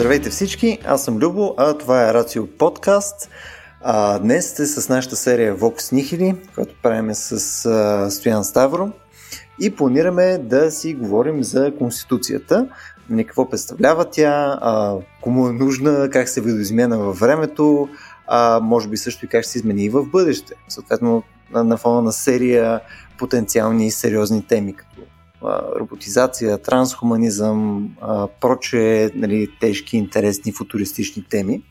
Здравейте всички, аз съм Любо, а това е Рацио подкаст. А, днес сте с нашата серия Vox Nihili, която правиме с а, Стоян Ставро и планираме да си говорим за Конституцията. Нали, какво представлява тя, а, кому е нужна, как се видоизмена във времето, а, може би също и как ще се измени и в бъдеще. Съответно, на, на фона на серия потенциални сериозни теми, като роботизация, трансхуманизъм, проче нали, тежки, интересни, футуристични теми.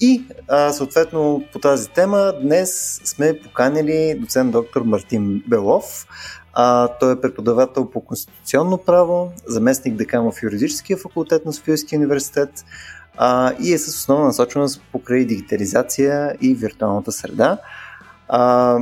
И а, съответно по тази тема днес сме поканили доцент доктор Мартин Белов. А, той е преподавател по конституционно право, заместник декан в юридическия факултет на Софийския университет а, и е с основна насоченост покрай дигитализация и виртуалната среда. А,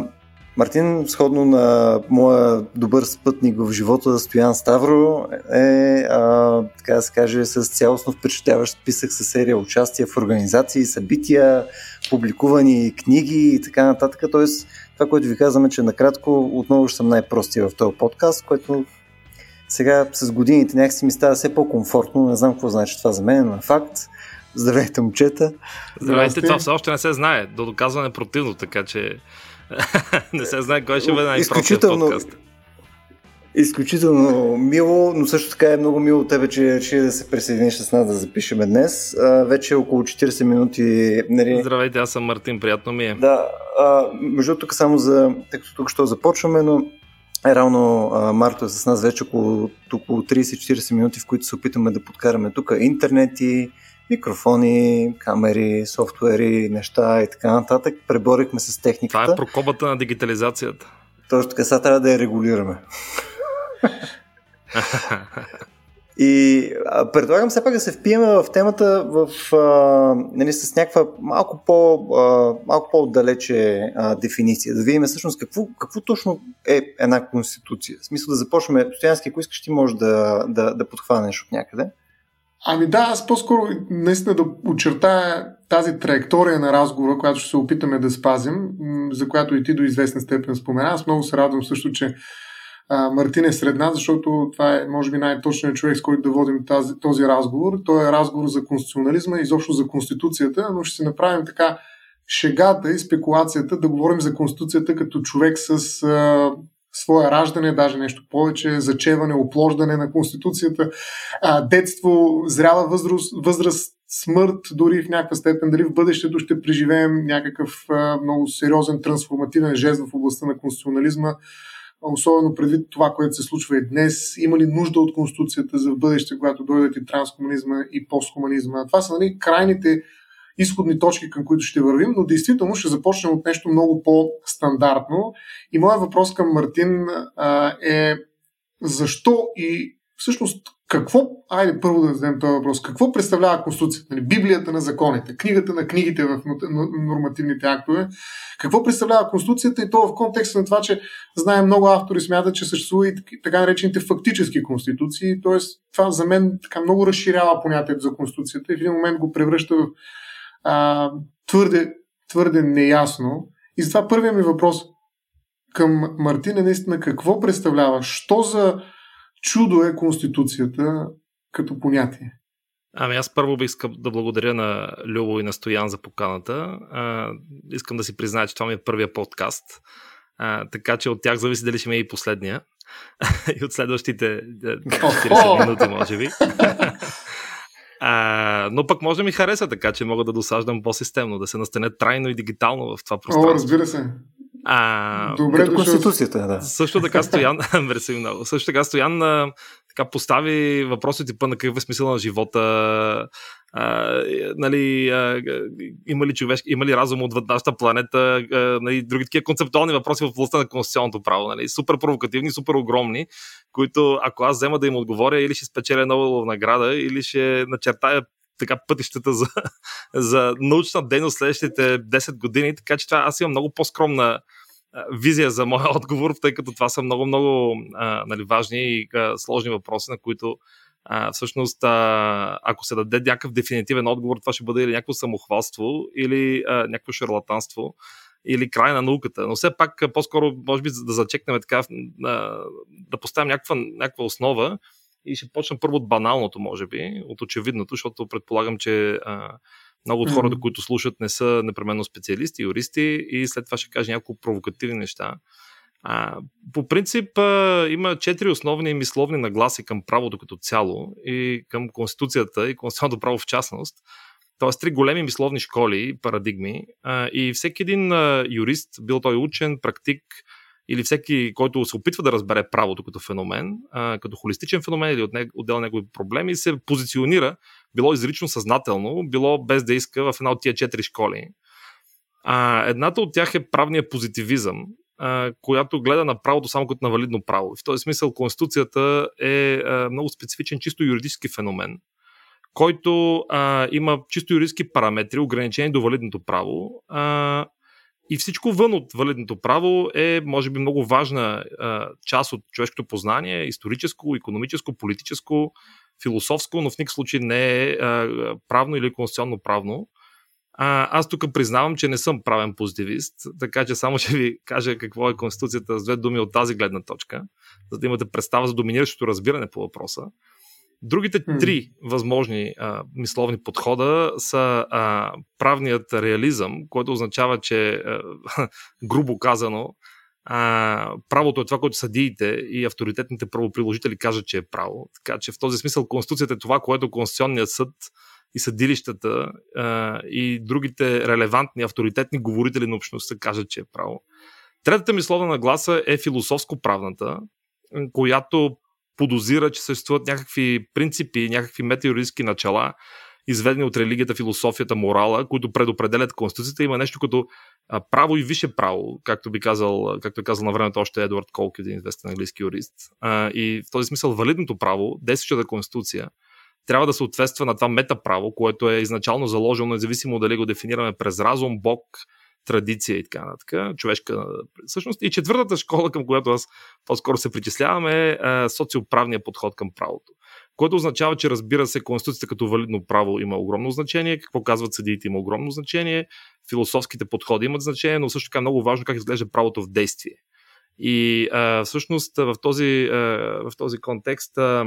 Мартин, сходно на моя добър спътник в живота, Стоян Ставро, е, а, така да се каже, с цялостно впечатляващ списък със серия участия в организации, събития, публикувани книги и така нататък. Тоест, това, което ви казваме, че накратко отново ще съм най-простия в този подкаст, което сега с годините някакси ми става все по-комфортно. Не знам какво значи това за мен, но е факт. Здравейте, момчета. Здравейте, това все още не се знае. До доказване противно, така че не се знае кой ще бъде най-простият подкаст. Изключително мило, но също така е много мило от тебе, че реши да се присъединиш с нас да запишем днес. А, вече е около 40 минути. Нали... Здравейте, аз съм Мартин, приятно ми е. Да, а, между тук само за, тъй като тук ще започваме, но е равно а, Марто е с нас вече около, около 30-40 минути, в които се опитаме да подкараме тук интернети, микрофони, камери, софтуери, неща и така нататък. Преборихме се с техниката. Това е прокобата на дигитализацията. Точно така, сега трябва да я регулираме. И а, предлагам все пак да се впиеме в темата в, а, нали, с някаква малко, по, а, малко по-отдалече а, дефиниция, да видим всъщност какво, какво точно е една конституция. В смисъл да започнем, Стоянски, ако искаш, ти можеш да, да, да подхванеш от някъде. Ами да, аз по-скоро наистина да очертая тази траектория на разговора, която ще се опитаме да спазим, за която и ти до известна степен спомена. Аз много се радвам също, че а, Мартин е сред нас, защото това е, може би, най-точният човек, с който да водим тази, този разговор. Той е разговор за конституционализма и изобщо за Конституцията, но ще се направим така шегата и спекулацията да говорим за Конституцията като човек с а, своя раждане, даже нещо повече, зачеване, оплождане на Конституцията, детство, зряла възраст, възраст, смърт, дори в някаква степен, дали в бъдещето ще преживеем някакъв много сериозен трансформативен жест в областта на конституционализма, особено предвид това, което се случва и днес. Има ли нужда от Конституцията за бъдеще, когато дойдат и транскомунизма и постхуманизма? Това са нали, крайните изходни точки, към които ще вървим, но действително ще започнем от нещо много по-стандартно. И моят въпрос към Мартин а, е защо и всъщност какво, айде първо да зададем този въпрос, какво представлява Конституцията? Нали, Библията на законите, книгата на книгите в нормативните актове, какво представлява Конституцията и то в контекста на това, че знаем много автори смятат, че съществува и така наречените фактически конституции, т.е. това за мен така много разширява понятието за Конституцията и в един момент го превръща в а, твърде, твърде неясно. И затова първият ми въпрос към Мартин е наистина какво представлява, що за чудо е Конституцията като понятие? Ами аз първо би искам да благодаря на Любо и на Стоян за поканата. А, искам да си призная, че това ми е първия подкаст. А, така че от тях зависи дали ще ми е и последния. и от следващите 40 минути, може би. А, но пък може да ми хареса така, че мога да досаждам по-системно, да се настане трайно и дигитално в това пространство. О, разбира се. А, Добре, като Конституцията, да. Също така Стоян, мерси много. Също така Стоян така постави въпроси типа на какъв е смисъл на живота, а, нали, а, има ли човеш, има ли разум отвъд нашата планета, а, нали, други такива концептуални въпроси в областта на конституционното право, нали, супер провокативни, супер огромни, които ако аз взема да им отговоря, или ще спечеля нова награда, или ще начертая така пътищата за, за научна дейност следващите 10 години, така че това аз имам много по-скромна визия за моя отговор, тъй като това са много-много нали, важни и сложни въпроси, на които а, всъщност, а, ако се даде някакъв дефинитивен отговор, това ще бъде или някакво самохвалство, или а, някакво шарлатанство, или край на науката. Но все пак, по-скоро, може би, да зачекнем така, а, да поставим някаква, някаква основа. И ще почна първо от баналното, може би, от очевидното, защото предполагам, че а, много от хората, които слушат, не са непременно специалисти, юристи и след това ще кажа няколко провокативни неща. А, по принцип а, има четири основни мисловни нагласи към правото като цяло и към Конституцията и Конституционното право в частност. Тоест три големи мисловни школи, парадигми а, и всеки един а, юрист, бил той учен, практик или всеки, който се опитва да разбере правото като феномен, като холистичен феномен или от него, отдел негови проблеми, се позиционира, било изрично съзнателно, било без да иска в една от тия четири школи. Едната от тях е правния позитивизъм, която гледа на правото само като на валидно право. В този смисъл Конституцията е много специфичен, чисто юридически феномен, който има чисто юридически параметри, ограничени до валидното право. И всичко вън от валидното право е, може би, много важна а, част от човешкото познание, историческо, економическо, политическо, философско, но в никакъв случай не е а, правно или конституционно правно. А, аз тук признавам, че не съм правен позитивист, така че само ще ви кажа какво е Конституцията с две думи от тази гледна точка, за да имате представа за доминиращото разбиране по въпроса. Другите три възможни а, мисловни подхода са а, правният реализъм, който означава, че, а, грубо казано, а, правото е това, което съдиите и авторитетните правоприложители кажат, че е право. Така че в този смисъл Конституцията е това, което Конституционният съд и съдилищата а, и другите релевантни авторитетни говорители на общността кажат, че е право. Третата мисловна нагласа е философско-правната, която подозира, че съществуват някакви принципи, някакви метеоритски начала, изведени от религията, философията, морала, които предопределят Конституцията. Има нещо като право и висше право, както би казал, както е казал на времето още Едуард Колк, един известен английски юрист. И в този смисъл валидното право, действащата Конституция, трябва да съответства на това метаправо, което е изначално заложено, независимо дали го дефинираме през разум, Бог, традиция и така нататък, човешка всъщност. И четвъртата школа, към която аз по-скоро се причислявам е социоправния подход към правото. Което означава, че разбира се, Конституцията като валидно право има огромно значение, какво казват съдиите има огромно значение, философските подходи имат значение, но също така е много важно как изглежда правото в действие. И а, всъщност в този, а, в този контекст а,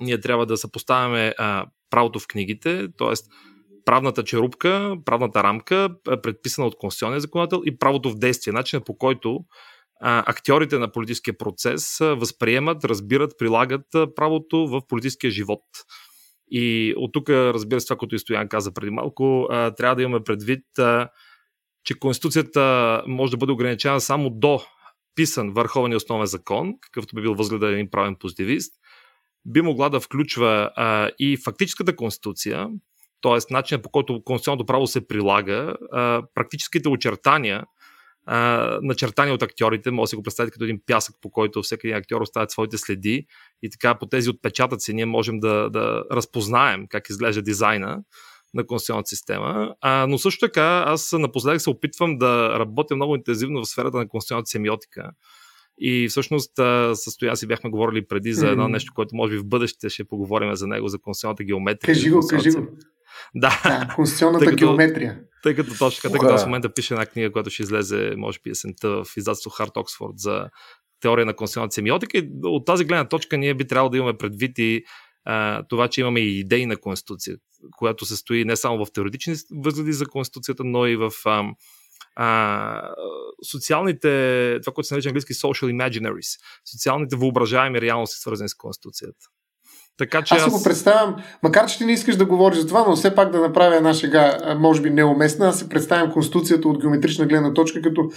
ние трябва да съпоставяме а, правото в книгите, т.е. правната черупка, правната рамка, предписана от конституционния законодател и правото в действие, начинът по който актьорите на политическия процес възприемат, разбират, прилагат правото в политическия живот. И от тук, разбира се, това, което и Стоян каза преди малко, трябва да имаме предвид, че Конституцията може да бъде ограничена само до писан върховен и основен закон, какъвто би бил възгледан един правен позитивист, би могла да включва а, и фактическата конституция, т.е. начинът по който конституционното право се прилага, а, практическите очертания, а, начертани от актьорите, може да си го представите като един пясък, по който всеки един актьор оставя своите следи и така по тези отпечатъци ние можем да, да разпознаем как изглежда дизайна на конституционната система. А, но също така аз напоследък се опитвам да работя много интензивно в сферата на конституционната семиотика и всъщност с Стоян си бяхме говорили преди за едно нещо, което може би в бъдеще ще поговорим за него, за конституционната геометрия. Кажи го, кажи го. Да. да конституционната тъй като, геометрия. Тъй като точно така, тъй като в момента пише една книга, която ще излезе, може би, есента в издателство Харт Оксфорд за теория на конституционната семиотика. И от тази гледна точка ние би трябвало да имаме предвид и а, това, че имаме и идеи на Конституция, която се стои не само в теоретични възгледи за Конституцията, но и в а, а, социалните, това, което се нарича английски social imaginaries, социалните въображаеми реалности, свързани с Конституцията. Така, че аз, аз го представям, макар че ти не искаш да говориш за това, но все пак да направя една шега, може би неуместна, аз се представям Конституцията от геометрична гледна точка като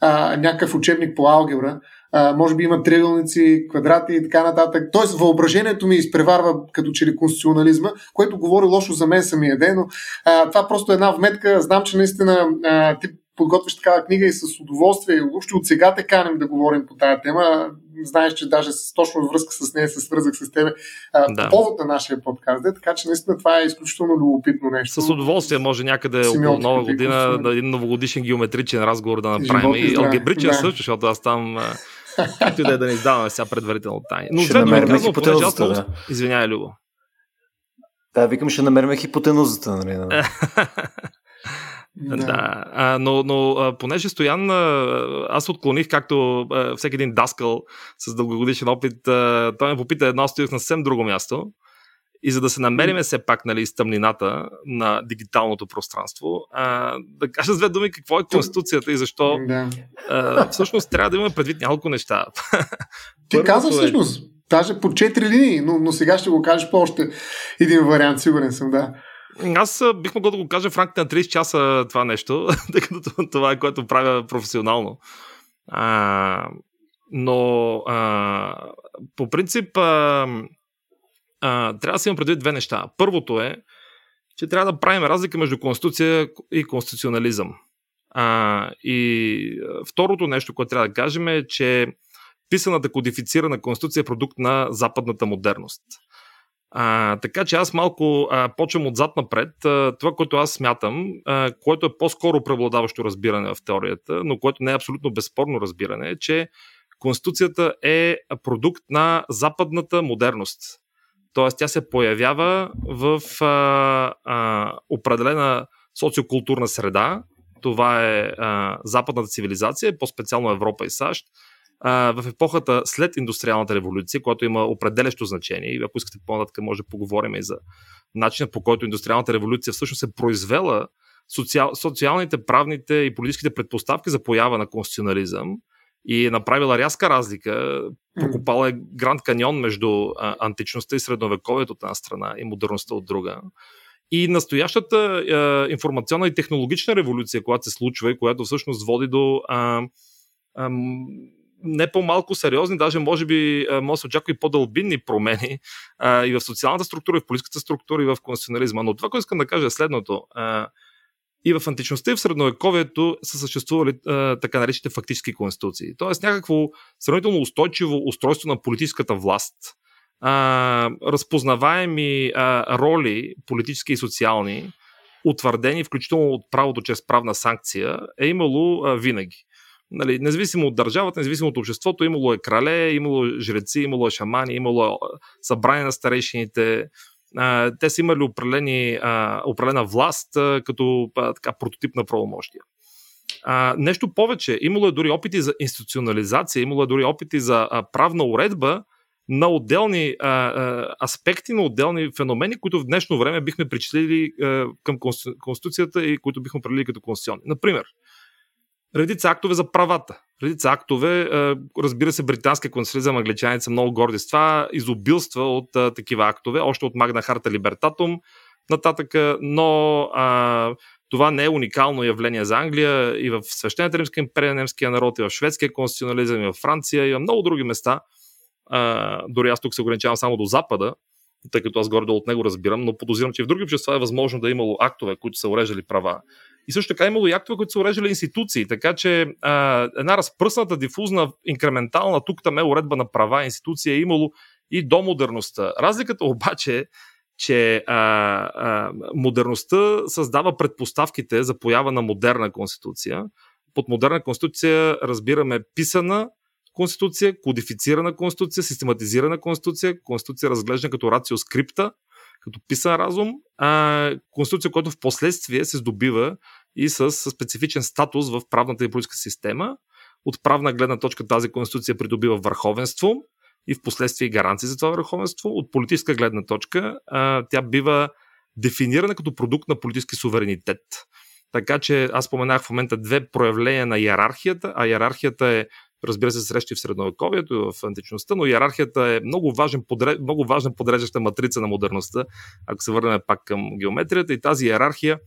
а, някакъв учебник по алгебра. А, може би има триъгълници, квадрати и така нататък. Тоест въображението ми изпреварва като че ли конституционализма, което говори лошо за мен самия ден, но а, това просто е една вметка. Знам, че наистина а, ти подготвиш такава книга и с удоволствие. Въобще от сега те канем да говорим по тази тема. Знаеш, че даже с, точно връзка с нея се свързах с тебе а, да. по повод на нашия подкаст. Де, така че наистина това е изключително любопитно нещо. С удоволствие може някъде около нова година да един новогодишен геометричен разговор да направим. И алгебричен да. също, защото аз там както и да е да не издаваме сега предварително тайни. Но ще намерим казвам, да. Извинявай, Любо. Да, викам, ще намерим хипотенузата. Нали? Да, да а, но, но а, понеже Стоян, а, аз отклоних, както а, всеки един даскал с дългогодишен опит, а, той ме попита едно, стоих на съвсем друго място. И за да се намериме все пак нали, с тъмнината на дигиталното пространство, а, да кажа с две думи какво е Конституцията и защо да. а, всъщност трябва да имаме предвид няколко неща. Ти каза е... всъщност, даже по четири линии, но, но сега ще го кажеш по още един вариант, сигурен съм, да. Аз бих могъл да го кажа в рамките на 30 часа това нещо, тъй като това е което правя професионално. А, но а, по принцип а, а, трябва да си има предвид две неща. Първото е, че трябва да правим разлика между конституция и конституционализъм. А, и второто нещо, което трябва да кажем е, че писаната кодифицирана конституция е продукт на западната модерност. А, така че аз малко а, почвам отзад напред. А, това, което аз смятам, а, което е по-скоро преобладаващо разбиране в теорията, но което не е абсолютно безспорно разбиране, е, че Конституцията е продукт на западната модерност. Тоест, тя се появява в а, а, определена социокултурна среда. Това е а, западната цивилизация, по-специално Европа и САЩ, а, в епохата след индустриалната революция, която има определящо значение. И ако искате по-нататък, може да поговорим и за начина по който индустриалната революция всъщност е произвела социал, социалните, правните и политическите предпоставки за поява на конституционализъм и е направила рязка разлика, покупала е Гранд Каньон между античността и средновековието от една страна и модерността от друга. И настоящата а, информационна и технологична революция, която се случва и която всъщност води до а, не по-малко сериозни, даже може би може да се очаква и по-дълбинни промени а, и в социалната структура, и в политическата структура, и в конституционализма. Но това, което искам да кажа е следното. А, и в античността и в средновековието са съществували а, така наречените фактически конституции. Тоест някакво сравнително устойчиво устройство на политическата власт, а, разпознаваеми а, роли, политически и социални, утвърдени, включително от правото чрез правна санкция, е имало а, винаги. Нали, независимо от държавата, независимо от обществото, имало е крале, имало жреци, имало е шамани, имало събрание на старейшините, те са имали определени, определена власт като така, прототип на правомощия. Нещо повече, имало е дори опити за институционализация, имало е дори опити за правна уредба на отделни аспекти, на отделни феномени, които в днешно време бихме причислили към Конституцията и които бихме определили като конституционни. Например, редица актове за правата. Редица актове, разбира се, британския консерватизъм, англичаните са много горди с това, изобилства от а, такива актове, още от Магна Харта Либертатум нататък, но а, това не е уникално явление за Англия и в Свещената Римска империя, немския народ, и в шведския конституционализъм, и в Франция, и в много други места. А, дори аз тук се ограничавам само до Запада, тъй като аз горе от него разбирам, но подозирам, че в други общества е възможно да е имало актове, които са уреждали права. И също така е имало и актове, които са уреждали институции. Така че а, една разпръсната, дифузна, инкрементална, тук там е уредба на права институция е имало и до модерността. Разликата обаче е, че а, а, модерността създава предпоставките за поява на модерна конституция. Под модерна конституция разбираме писана конституция, кодифицирана конституция, систематизирана конституция, конституция разглеждана като рацио скрипта, като писан разум, а конституция, която в последствие се здобива и с специфичен статус в правната и политическа система. От правна гледна точка тази конституция придобива върховенство и в последствие гаранции за това върховенство. От политическа гледна точка а, тя бива дефинирана като продукт на политически суверенитет. Така че аз споменах в момента две проявления на иерархията, а иерархията е разбира се, срещи в средновековието и в античността, но иерархията е много, важен, много важна подреждаща матрица на модерността, ако се върнем пак към геометрията. И тази иерархия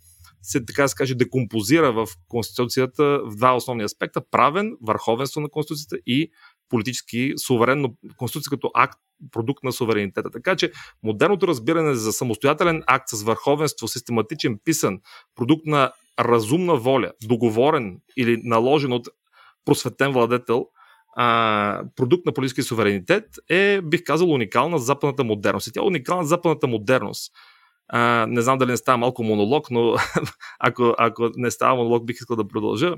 се, така да се каже, декомпозира в Конституцията в два основни аспекта. Правен, върховенство на Конституцията и политически суверенно, Конституция като акт, продукт на суверенитета. Така че модерното разбиране за самостоятелен акт с върховенство, систематичен, писан, продукт на разумна воля, договорен или наложен от просветен владетел, а, продукт на политически суверенитет е, бих казал, уникална за западната модерност. И тя е уникална за западната модерност. А, не знам дали не става малко монолог, но ако, ако не става монолог, бих искал да продължа.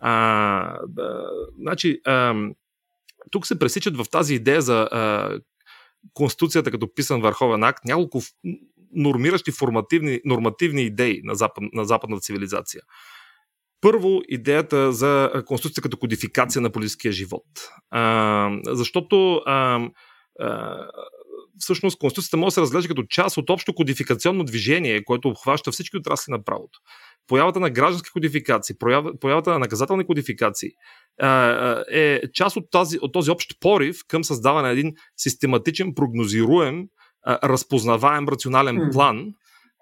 А, да, значи, а, тук се пресичат в тази идея за а, Конституцията като писан върховен акт няколко нормиращи формативни, нормативни идеи на, запад, на западната цивилизация. Първо, идеята за Конституция като кодификация на политическия живот. А, защото а, а, всъщност Конституцията може да се разглежда като част от общо кодификационно движение, което обхваща всички отрасли на правото. Появата на граждански кодификации, появата на наказателни кодификации е част от, тази, от този общ порив към създаване на един систематичен, прогнозируем, разпознаваем рационален план,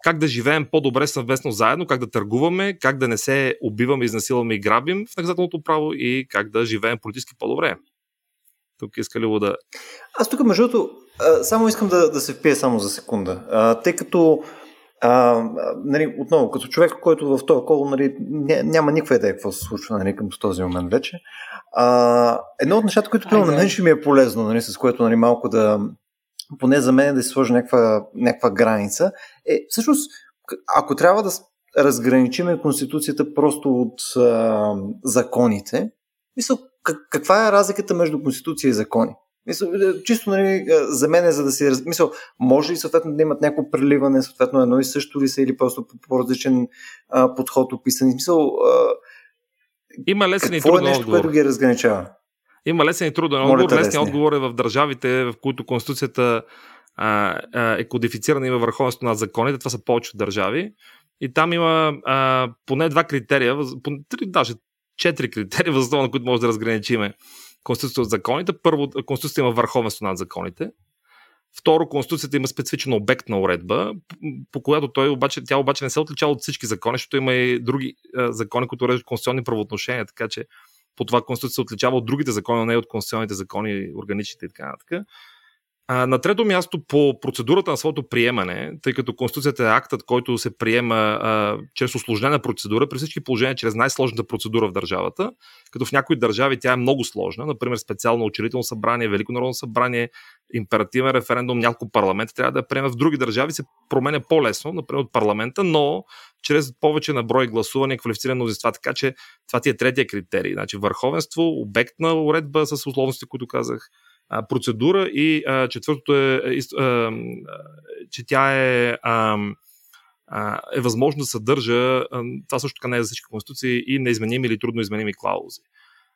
как да живеем по-добре съвместно заедно, как да търгуваме, как да не се убиваме, изнасилваме и грабим в наказателното право и как да живеем политически по-добре. Тук иска ли да... Аз тук, между другото, само искам да, да се впия само за секунда. А, тъй като а, нали, отново, като човек, който в този кол нали, няма никаква идея какво се случва нали, към този момент вече. А, едно от нещата, които на мен ще ми е полезно, нали, с което нали, малко да, поне за мен да се сложи някаква, някаква граница, е всъщност, ако трябва да разграничиме Конституцията просто от а, законите, мисля, каква е разликата между Конституция и закони? Мисъл, е, чисто нали, е, за мен е за да си мисъл, може ли съответно да имат някакво преливане, съответно едно и също ли са или просто по, по-различен а, подход описани. Мисъл, а, има лесен и труден е нещо, отговор. което ги разграничава? Има лесен и труден отговор. Лесният отговор е в държавите, в които Конституцията а, а, е кодифицирана и има върховенство на законите. Това са повече държави. И там има а, поне два критерия, поне, три, даже четири критерия, въз на които може да разграничиме Конституцията от законите. Първо, Конституцията има върховенство над законите. Второ, Конституцията има специфична обектна уредба, по която той обаче, тя обаче не се отличава от всички закони, защото има и други а, закони, които уреждат конституционни правоотношения, така че по това Конституцията се отличава от другите закони, но не от конституционните закони, органичните и така нататък. А, на трето място по процедурата на своето приемане, тъй като Конституцията е актът, който се приема а, чрез осложнена процедура, при всички положения чрез най-сложната процедура в държавата, като в някои държави тя е много сложна, например специално учредително събрание, Велико народно събрание, императивен референдум, няколко парламента трябва да я приема. В други държави се променя по-лесно, например от парламента, но чрез повече на брой гласуване, квалифицирано мнозинства. Така че това ти е третия критерий. Значи върховенство, обектна уредба с условности, които казах, процедура и а, четвъртото е, е, а, че тя е а, е възможно да съдържа, това също така не е за всички конституции, и неизменими или трудно изменими клаузи.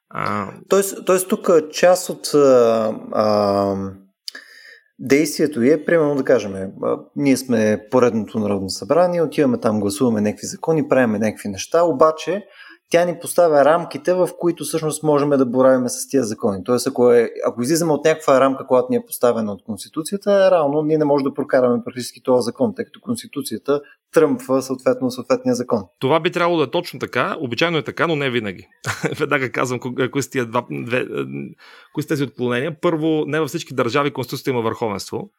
А... Тоест, тоест тук част от а, а, действието е, примерно да кажем, а, ние сме поредното народно събрание, отиваме там, гласуваме някакви закони, правиме някакви неща, обаче тя ни поставя рамките, в които всъщност можем да боравим с тия закони. Тоест, ако, е, ако излизаме от някаква рамка, която ни е поставена от Конституцията, реално ние не можем да прокараме практически този закон, тъй като Конституцията тръмпва съответно съответния закон. Това би трябвало да е точно така. Обичайно е така, но не винаги. Веднага казвам кои са, тия са тези отклонения. Първо, не във всички държави Конституцията има върховенство.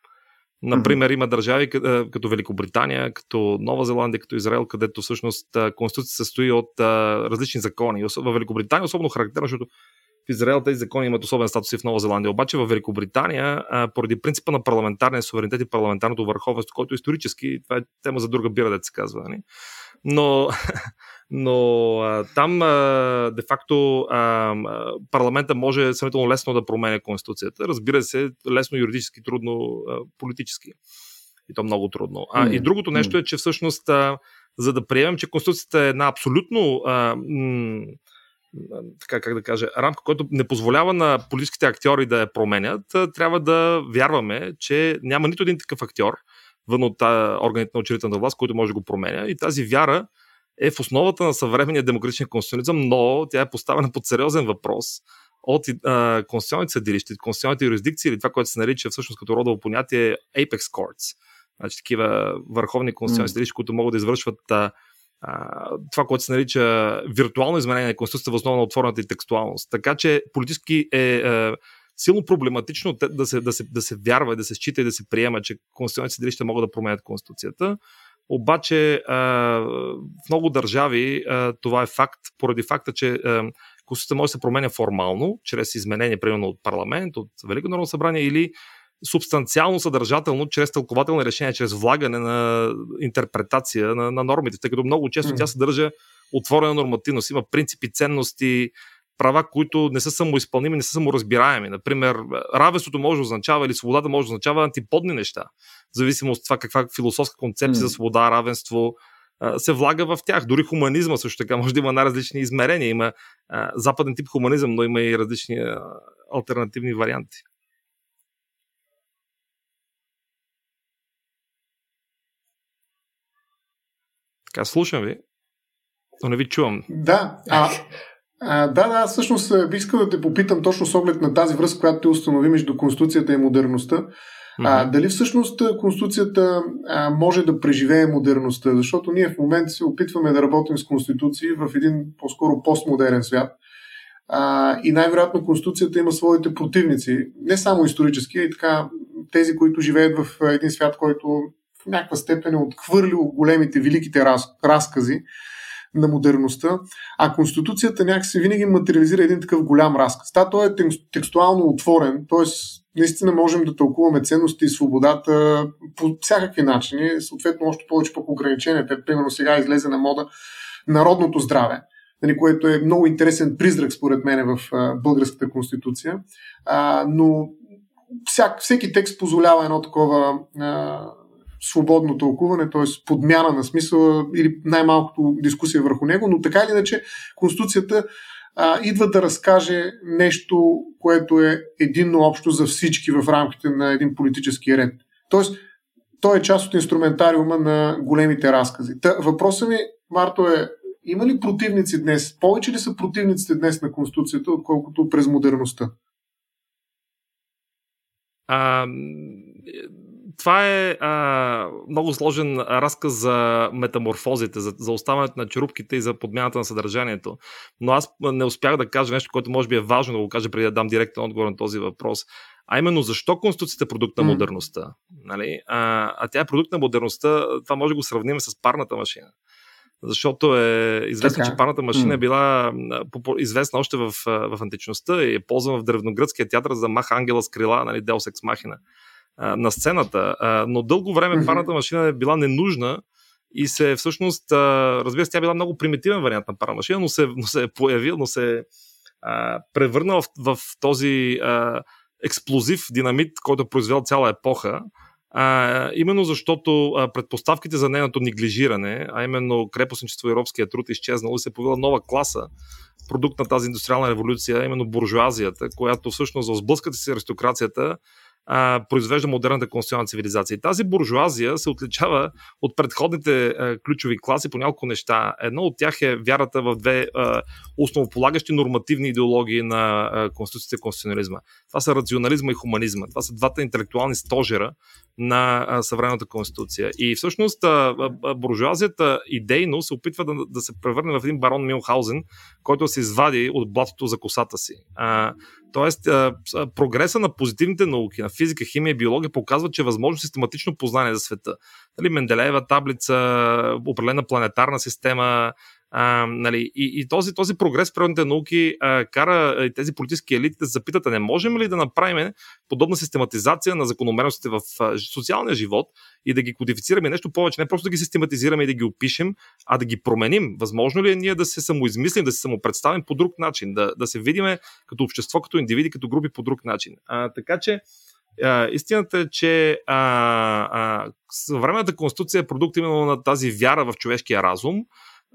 Например, има държави като Великобритания, като Нова Зеландия, като Израел, където всъщност Конституцията се състои от различни закони. В Великобритания особено характерно, защото в Израел тези закони имат особен статус и в Нова Зеландия. Обаче в Великобритания, поради принципа на парламентарния суверенитет и парламентарното върховенство, който исторически, това е тема за друга бира, да се казва. Не? Но но а, там а, де-факто а, парламента може сравнително лесно да променя Конституцията. Разбира се, лесно юридически, трудно а, политически. И то много трудно. А, mm. И другото нещо е, че всъщност, а, за да приемем, че Конституцията е една абсолютно а, м- така как да кажа, рамка, която не позволява на политическите актьори да я променят, трябва да вярваме, че няма нито един такъв актьор вън от органите на учредителната власт, който може да го променя. И тази вяра е в основата на съвременния демократичен конституционализъм, но тя е поставена под сериозен въпрос от а, конституционните съдилища, конституционните юрисдикции или това, което се нарича всъщност като родово понятие Apex Courts. Значи такива върховни конституционни mm. съдилища, които могат да извършват а, а, това, което се нарича виртуално изменение на конституцията в основа на отворената и текстуалност. Така че политически е а, силно проблематично да се, да, се, да се вярва, да се счита и да се приема, че конституционните съдилища могат да променят конституцията. Обаче в много държави това е факт, поради факта, че Конституцията може да се променя формално, чрез изменение, примерно от парламент, от Велико народно събрание или субстанциално съдържателно, чрез тълкователни решения, чрез влагане на интерпретация на, на нормите, тъй като много често mm. тя съдържа отворена нормативност, има принципи, ценности, права, които не са самоизпълними, не са саморазбираеми. Например, равенството може да означава или свободата може да означава антиподни неща. В зависимост от това каква философска концепция mm. за свобода, равенство се влага в тях. Дори хуманизма също така може да има най-различни измерения. Има а, западен тип хуманизъм, но има и различни а, альтернативни варианти. Така, слушам ви, но не ви чувам. Да, а, а, да, да, всъщност бих искал да те попитам точно с оглед на тази връзка, която ти установи между Конституцията и модерността. Mm-hmm. А, дали всъщност Конституцията а, може да преживее модерността? Защото ние в момента се опитваме да работим с Конституции в един по-скоро постмодерен свят. А, и най-вероятно Конституцията има своите противници, не само исторически, а и така тези, които живеят в един свят, който в някаква степен е отхвърлил големите, великите раз, разкази на модерността, а Конституцията някакси винаги материализира един такъв голям разказ. Та, той е текстуално отворен, т.е. наистина можем да тълкуваме ценности и свободата по всякакви начини, съответно още повече пък ограниченията. Примерно сега излезе на мода народното здраве, нали, което е много интересен призрак според мен в българската конституция, но всяк, всеки текст позволява едно такова свободно тълкуване, т.е. подмяна на смисъла или най-малкото дискусия върху него, но така или иначе Конституцията а, идва да разкаже нещо, което е единно общо за всички в рамките на един политически ред. Тоест, той е част от инструментариума на големите разкази. Та, въпросът ми, Марто, е има ли противници днес? Повече ли са противниците днес на Конституцията, отколкото през модерността? А, това е а, много сложен разказ за метаморфозите, за, за оставането на черупките и за подмяната на съдържанието. Но аз не успях да кажа нещо, което може би е важно да го кажа преди да дам директен отговор на този въпрос. А именно защо Конституцията е продукт на модерността? Нали? А, а тя е продукт на модерността, това може да го сравним с парната машина защото е известно, така. че парната машина е била известна още в, в античността и е ползвана в древногръцкия театър за маха ангела с крила, нали, Deus Ex На сцената. А, но дълго време парната машина е била ненужна и се всъщност, а, разбира се, тя е била много примитивен вариант на парна машина, но се, но се е появил, но се а, превърнал в, в този а, експлозив динамит, който е произвел цяла епоха. А, именно защото а, предпоставките за нейното неглижиране, а именно крепостничество и робския труд изчезнало и се появила нова класа, продукт на тази индустриална революция, именно буржуазията, която всъщност в сблъската си аристокрацията а, произвежда модерната конституционна цивилизация. И тази буржуазия се отличава от предходните а, ключови класи по няколко неща. Едно от тях е вярата в две а, основополагащи нормативни идеологии на а, конституцията и конституционализма. Това са рационализма и хуманизма. Това са двата интелектуални стожера на а, съвременната конституция. И всъщност а, а, буржуазията идейно се опитва да, да се превърне в един барон Милхаузен, който се извади от блатото за косата си. А, Тоест, прогреса на позитивните науки, на физика, химия и биология показва, че е възможно систематично познание за света. Нали, Менделеева таблица, определена планетарна система, а, нали, и, и този, този прогрес в природните науки а, кара тези политически елити да запитат, а не можем ли да направим подобна систематизация на закономерностите в а, социалния живот и да ги кодифицираме нещо повече, не просто да ги систематизираме и да ги опишем, а да ги променим. Възможно ли е ние да се самоизмислим, да се самопредставим по друг начин, да, да се видиме като общество, като индивиди, като групи по друг начин. А, така че а, истината е, че а, а, съвременната конституция е продукт именно на тази вяра в човешкия разум,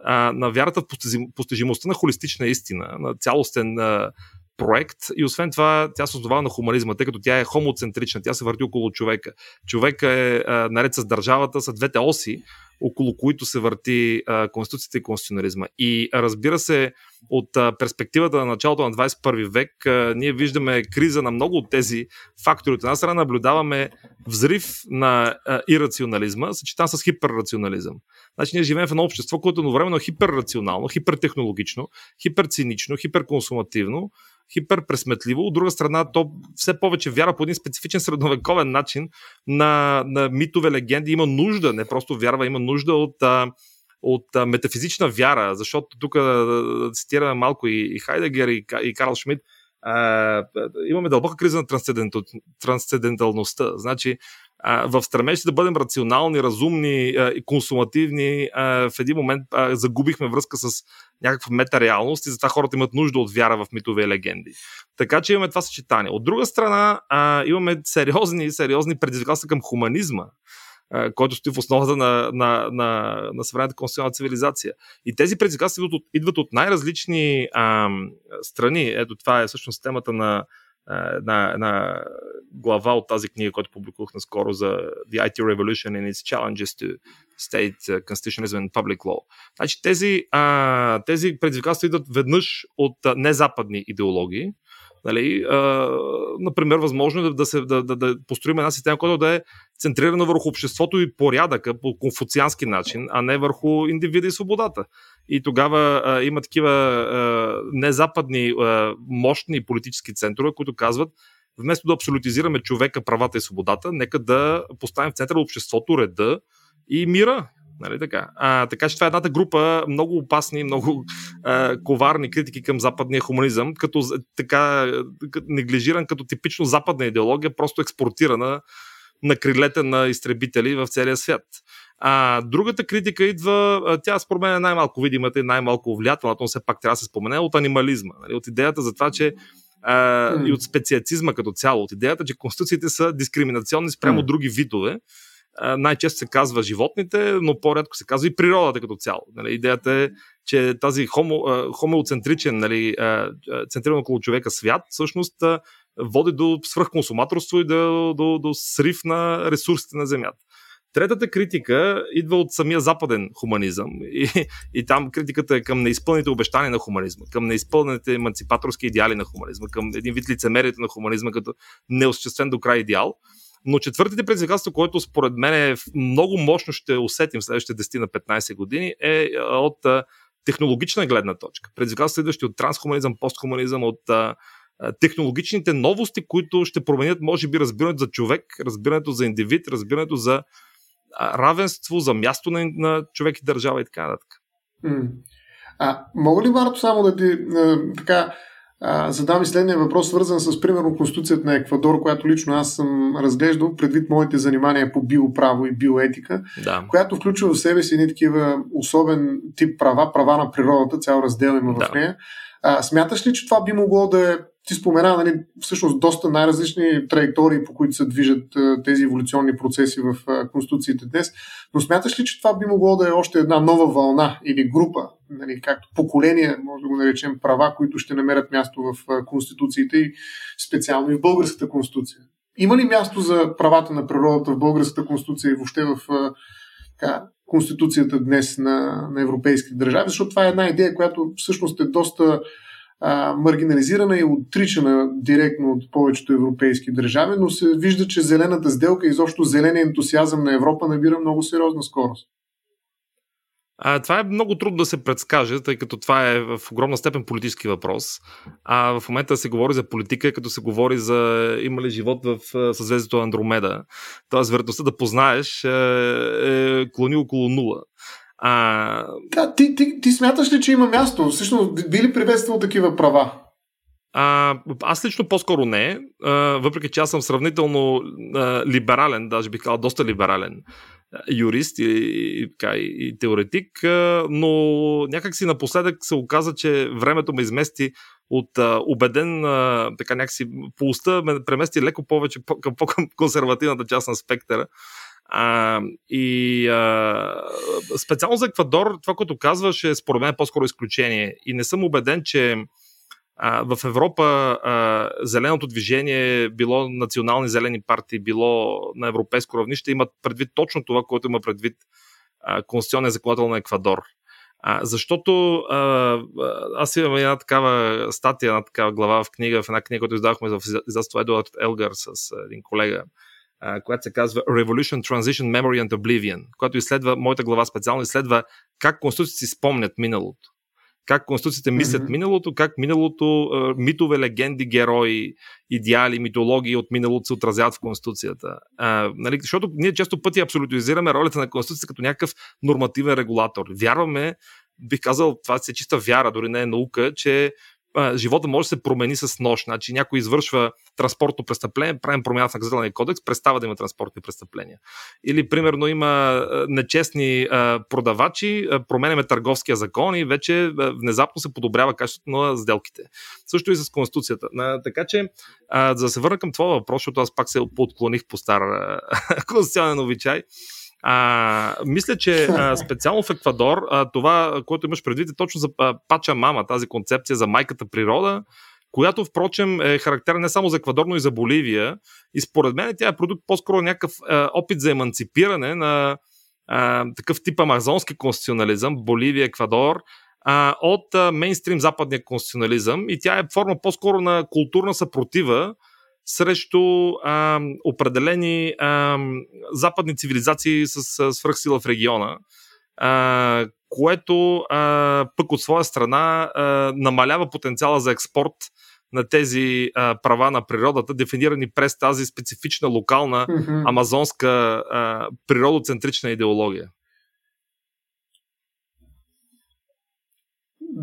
а, на вярата в постижимостта на холистична истина, на цялостен а, проект и освен това тя се основава на хуманизма, тъй като тя е хомоцентрична, тя се върти около човека. Човека е а, наред с държавата, са двете оси, около които се върти а, Конституцията и конституционализма. И разбира се, от а, перспективата на началото на 21 век, а, ние виждаме криза на много от тези фактори. От една страна наблюдаваме взрив на а, ирационализма, съчетан с хиперрационализъм. Значи ние живеем в едно общество, което е едновременно хиперрационално, хипертехнологично, хиперцинично, хиперконсумативно, хиперпресметливо. От друга страна, то все повече вяра по един специфичен средновековен начин на, на митове, легенди. Има нужда, не просто вярва, има нужда от от метафизична вяра, защото тук цитираме малко и, и Хайдегер, и, и Карл Шмидт, а, имаме дълбока криза на трансценденталността. Значи, в стремеж да бъдем рационални, разумни а, и консумативни, а, в един момент а, загубихме връзка с някаква метареалност и затова хората имат нужда от вяра в митове и легенди. Така че имаме това съчетание. От друга страна, а, имаме сериозни, сериозни предизвикателства към хуманизма който стои в основата на, на, на, на съвременната конституционна цивилизация. И тези предизвикателства идват от, идват от най-различни а, страни. Ето това е всъщност темата на една, една глава от тази книга, която публикувах наскоро за The IT Revolution and its Challenges to State Constitutionalism and Public Law. Значи тези, а, тези предизвикателства идват веднъж от незападни идеологии, Нали, а, например, възможно е да, да, да, да, да построим една система, която да е центрирана върху обществото и порядъка по конфуциански начин, а не върху индивида и свободата. И тогава а, има такива а, незападни, а, мощни политически центрове, които казват, вместо да абсолютизираме човека, правата и свободата, нека да поставим в центъра обществото, реда и мира. Нали така? А, така че това е едната група много опасни, много а, коварни критики към западния хуманизъм, като така неглижиран като типично западна идеология, просто експортирана на крилете на изтребители в целия свят. А, другата критика идва, тя според мен е най-малко видимата и най-малко влиятелната, но все пак трябва да се спомене, от анимализма. Нали? От идеята за това, че а, mm. и от специацизма като цяло, от идеята, че конституциите са дискриминационни спрямо mm. други видове най-често се казва животните, но по-рядко се казва и природата като цяло. Нали, идеята е, че тази хомо, хомеоцентричен, нали, центриран около човека свят, всъщност води до свръхконсуматорство и до, до, до срив на ресурсите на Земята. Третата критика идва от самия западен хуманизъм и, и там критиката е към неизпълните обещания на хуманизма, към неизпълнените емансипаторски идеали на хуманизма, към един вид лицемерието на хуманизма като неосъществен до край идеал. Но четвъртите предизвикателство, което според мен е много мощно ще усетим в следващите 10 на 15 години, е от технологична гледна точка. Предизвикателства, идващи от трансхуманизъм, постхуманизъм, от технологичните новости, които ще променят, може би, разбирането за човек, разбирането за индивид, разбирането за равенство, за място на, на човек и държава и така нататък. А, мога ли, Марто, само да ти а, така а, задам и следния въпрос, свързан с, примерно, Конституцията на Еквадор, която лично аз съм разглеждал предвид моите занимания по биоправо и биоетика, да. която включва в себе си едни такива особен тип права, права на природата, цял раздел има да. в нея. А, смяташ ли, че това би могло да е ти спомена нали, всъщност доста най-различни траектории, по които се движат тези еволюционни процеси в конституциите днес, но смяташ ли, че това би могло да е още една нова вълна или група, нали, както поколение, може да го наречем, права, които ще намерят място в конституциите и специално и в българската конституция? Има ли място за правата на природата в българската конституция и въобще в така, конституцията днес на, на европейските държави? Защото това е една идея, която всъщност е доста маргинализирана и отричана директно от повечето европейски държави, но се вижда, че зелената сделка и изобщо зеления ентусиазъм на Европа набира много сериозна скорост. А, това е много трудно да се предскаже, тъй като това е в огромна степен политически въпрос. А в момента се говори за политика, като се говори за има ли живот в съзвездието Андромеда. Тоест, вероятността да познаеш е, е клони около нула. А... Да, ти, ти, ти смяташ ли, че има място? Всъщност, би ли приветствал такива права? А, аз лично по-скоро не, а, въпреки че аз съм сравнително а, либерален, даже бих казал доста либерален юрист и, и, и, и теоретик, а, но някак си напоследък се оказа, че времето ме измести от а, убеден, а, така някакси полуста ме премести леко повече по, към по-консервативната част на спектъра а, и а, специално за Еквадор, това, което казваш, е според мен по-скоро изключение. И не съм убеден, че а, в Европа а, зеленото движение, било национални зелени партии, било на европейско равнище, имат предвид точно това, което има предвид Конституционния законодател на Еквадор. А, защото а, аз имам една такава статия, една такава глава в книга, в една книга, която издавахме в издателство Едуард Елгар с един колега, която се казва Revolution, Transition, Memory and Oblivion, която изследва, моята глава специално изследва как конституциите си спомнят миналото. Как конституциите мислят mm-hmm. миналото, как миналото, митове, легенди, герои, идеали, митологии от миналото се отразяват в Конституцията. А, нали, защото ние често пъти абсолютизираме ролята на Конституцията като някакъв нормативен регулатор. Вярваме, бих казал, това е чиста вяра, дори не е наука, че живота може да се промени с нощ. Значи някой извършва транспортно престъпление, правим промяна в наказателния кодекс, престава да има транспортни престъпления. Или, примерно, има нечестни продавачи, променяме търговския закон и вече внезапно се подобрява качеството на сделките. Също и с Конституцията. Така че, за да се върна към това въпрос, защото аз пак се подклоних по стар конституционен обичай, а, мисля, че а, специално в Еквадор а, това, което имаш предвид е точно за а, Пача Мама, тази концепция за майката природа, която, впрочем, е характерна не само за Еквадор, но и за Боливия. И според мен тя е продукт по-скоро някакъв а, опит за еманципиране на а, такъв тип амазонски конституционализъм, Боливия, Еквадор, а, от а, мейнстрим западния конституционализъм. И тя е форма по-скоро на културна съпротива, срещу а, определени а, западни цивилизации с а, свръхсила в региона, а, което а, пък от своя страна а, намалява потенциала за експорт на тези а, права на природата, дефинирани през тази специфична локална mm-hmm. амазонска а, природоцентрична идеология.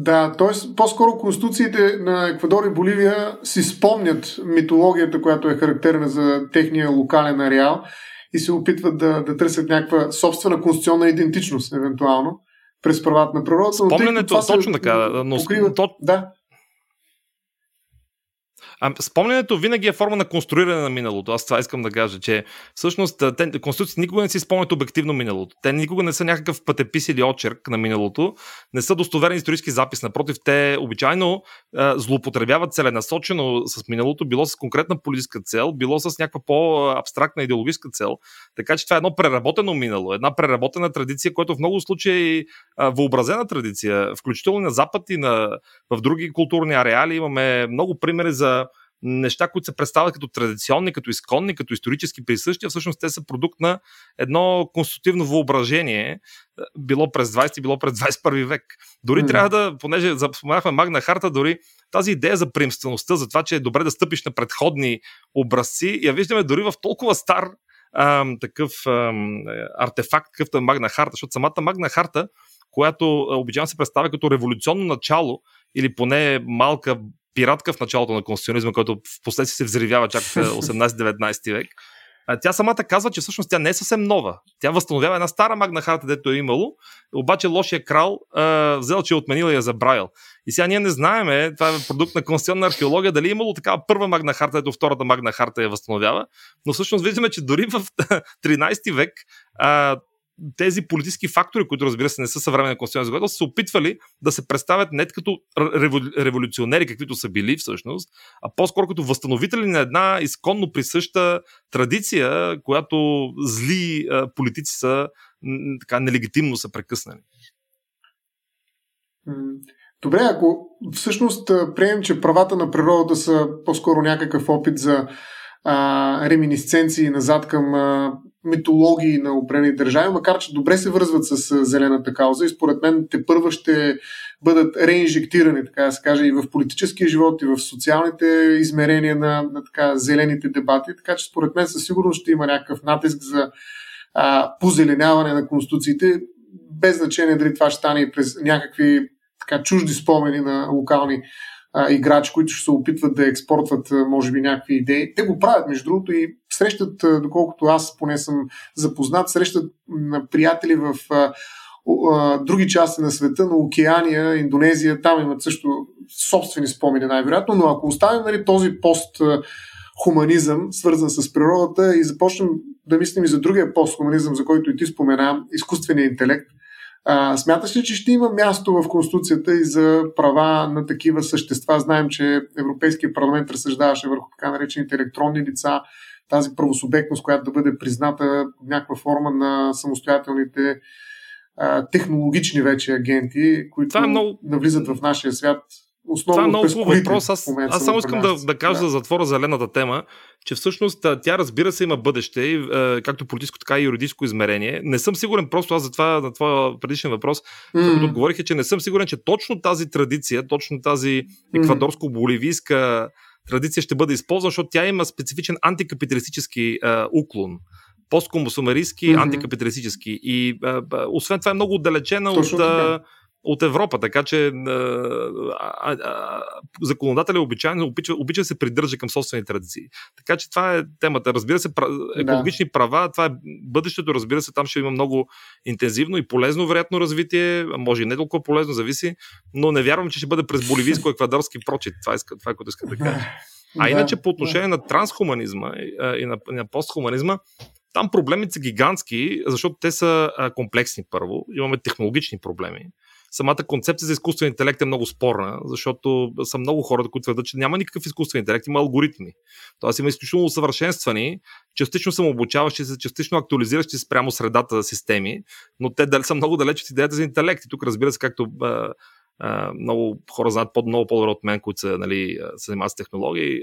Да, т.е. по-скоро конституциите на Еквадор и Боливия си спомнят митологията, която е характерна за техния локален ареал и се опитват да, да търсят някаква собствена конституционна идентичност, евентуално, през правата на природата. Спомнянето, точно така. Но, покриват, да. А, спомнянето винаги е форма на конструиране на миналото. Аз това искам да кажа, че всъщност те, конституциите никога не си спомнят обективно миналото. Те никога не са някакъв пътепис или очерк на миналото, не са достоверен исторически запис. Напротив, те обичайно а, злоупотребяват целенасочено с миналото, било с конкретна политическа цел, било с някаква по-абстрактна идеологическа цел. Така че това е едно преработено минало, една преработена традиция, която в много случаи е въобразена традиция, включително на Запад и на, в други културни ареали. Имаме много примери за неща, които се представят като традиционни, като изконни, като исторически присъщи, а всъщност те са продукт на едно конститутивно въображение, е, било през 20, било през 21 век. Дори mm. трябва да, понеже споменахме Магна Харта, дори тази идея за приемствеността, за това, че е добре да стъпиш на предходни образци, я виждаме дори в толкова стар ам, такъв ам, артефакт, какъвто е Магна Харта, защото самата Магна Харта, която обичайно се представя като революционно начало, или поне малка пиратка в началото на конституционизма, който в последствие се взривява чак в 18-19 век. Тя самата казва, че всъщност тя не е съвсем нова. Тя възстановява една стара магна харта, дето е имало, обаче лошия крал а, взел, че е отменил и я забравил. И сега ние не знаеме, това е продукт на конституционна археология, дали е имало такава първа магна харта, ето втората магна харта я възстановява, но всъщност виждаме, че дори в 13 век а, тези политически фактори, които разбира се не са съвременни конституционни законодателства, са опитвали да се представят не като революционери, каквито са били всъщност, а по-скоро като възстановители на една изконно присъща традиция, която зли политици са така нелегитимно са прекъснали. Добре, ако всъщност приемем, че правата на природата са по-скоро някакъв опит за а, реминисценции назад към а, митологии на определени държави, макар че добре се връзват с зелената кауза и според мен те първа ще бъдат реинжектирани, така да се каже, и в политическия живот, и в социалните измерения на, на така, зелените дебати. Така че според мен със сигурност ще има някакъв натиск за а, позеленяване на конституциите, без значение дали това ще стане през някакви така, чужди спомени на локални играчи, които ще се опитват да експортват, може би, някакви идеи. Те го правят, между другото, и срещат, доколкото аз поне съм запознат, срещат приятели в а, а, други части на света, на Океания, Индонезия, там имат също собствени спомени, най-вероятно, но ако оставим нали, този пост хуманизъм, свързан с природата и започнем да мислим и за другия постхуманизъм, за който и ти спомена, изкуствения интелект, а, смяташ ли, че ще има място в Конституцията и за права на такива същества? Знаем, че Европейския парламент разсъждаваше върху така наречените електронни лица, тази правосубектност, която да бъде призната някаква форма на самостоятелните а, технологични вече агенти, които е много... навлизат в нашия свят Основно Това е много хубав въпрос. Аз, аз само искам да, да кажа да. за затвора зелената тема, че всъщност тя разбира се има бъдеще, както политическо, така и юридическо измерение. Не съм сигурен, просто аз за това, на твоя предишен въпрос, mm. като отговорих, е, че не съм сигурен, че точно тази традиция, точно тази еквадорско-боливийска традиция ще бъде използвана, защото тя има специфичен антикапиталистически а, уклон посткомусумаристски, mm-hmm. антикапиталистически. И а, освен това е много отдалечена Точно от а, от Европа, така че а, а, а, законодателя обичайно обича, обича да се придържа към собствени традиции. Така че това е темата. Разбира се, екологични да. права, това е бъдещето, разбира се, там ще има много интензивно и полезно, вероятно, развитие, може и не толкова полезно, зависи, но не вярвам, че ще бъде през боливийско, еквадорски прочит. Това е, това е което искам да кажа. А иначе по отношение на трансхуманизма и на, на постхуманизма, там проблемите са гигантски, защото те са комплексни първо. Имаме технологични проблеми самата концепция за изкуствен интелект е много спорна, защото са много хора, които твърдят, че няма никакъв изкуствен интелект, има алгоритми. Тоест има изключително усъвършенствани, частично самообучаващи се, частично актуализиращи се спрямо средата системи, но те са много далеч от идеята за интелект. И тук, разбира се, както много хора знаят по- много по-добре от мен, които са, нали, се занимават с технологии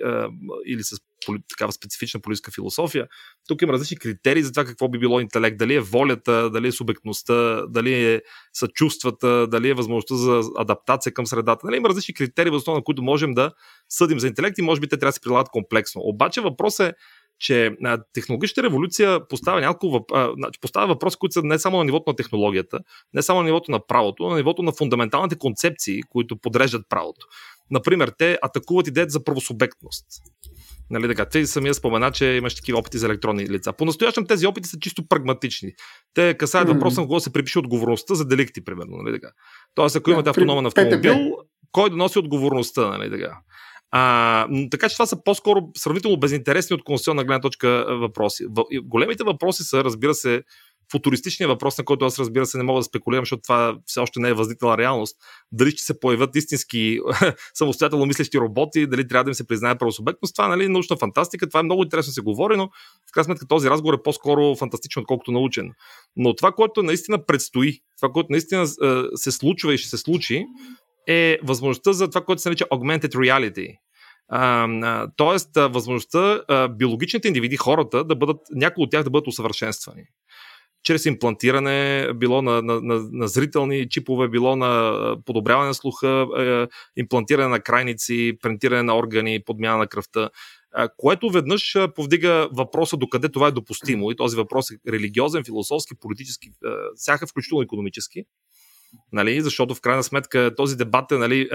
или с такава специфична политическа философия. Тук има различни критерии за това какво би било интелект. Дали е волята, дали е субектността, дали е съчувствата, дали е възможността за адаптация към средата. Нали, има различни критерии, в основа на които можем да съдим за интелект и може би те трябва да се прилагат комплексно. Обаче въпросът е че технологичната революция поставя няколко значи, поставя въпроси, които са не само на нивото на технологията, не само на нивото на правото, но на нивото на фундаменталните концепции, които подреждат правото. Например, те атакуват идеята за правосубектност. Нали така, ти самия спомена, че имаш такива опити за електронни лица. По-настоящем тези опити са чисто прагматични. Те касаят mm-hmm. въпроса на кого се припише отговорността за деликти, примерно. Нали така. Тоест, ако имате автономен автомобил, кой да носи отговорността, нали така. А, така че това са по-скоро сравнително безинтересни от конституционна гледна точка въпроси. Големите въпроси са, разбира се, футуристичният въпрос, на който аз разбира се не мога да спекулирам, защото това все още не е възникнала реалност. Дали ще се появят истински самостоятелно мислещи роботи, дали трябва да им се признае правосубектност, това нали, научна фантастика, това е много интересно се говори, но в крайна сметка този разговор е по-скоро фантастичен, отколкото научен. Но това, което наистина предстои, това, което наистина се случва и ще се случи, е възможността за това, което се нарича augmented reality. Тоест, възможността а, биологичните индивиди, хората, да бъдат, някои от тях да бъдат усъвършенствани. Чрез имплантиране, било на, на, на, на зрителни чипове, било на подобряване на слуха, имплантиране на крайници, принтиране на органи, подмяна на кръвта, което веднъж повдига въпроса докъде това е допустимо. И този въпрос е религиозен, философски, политически, всяка включително економически. Нали? Защото в крайна сметка този дебат е нали,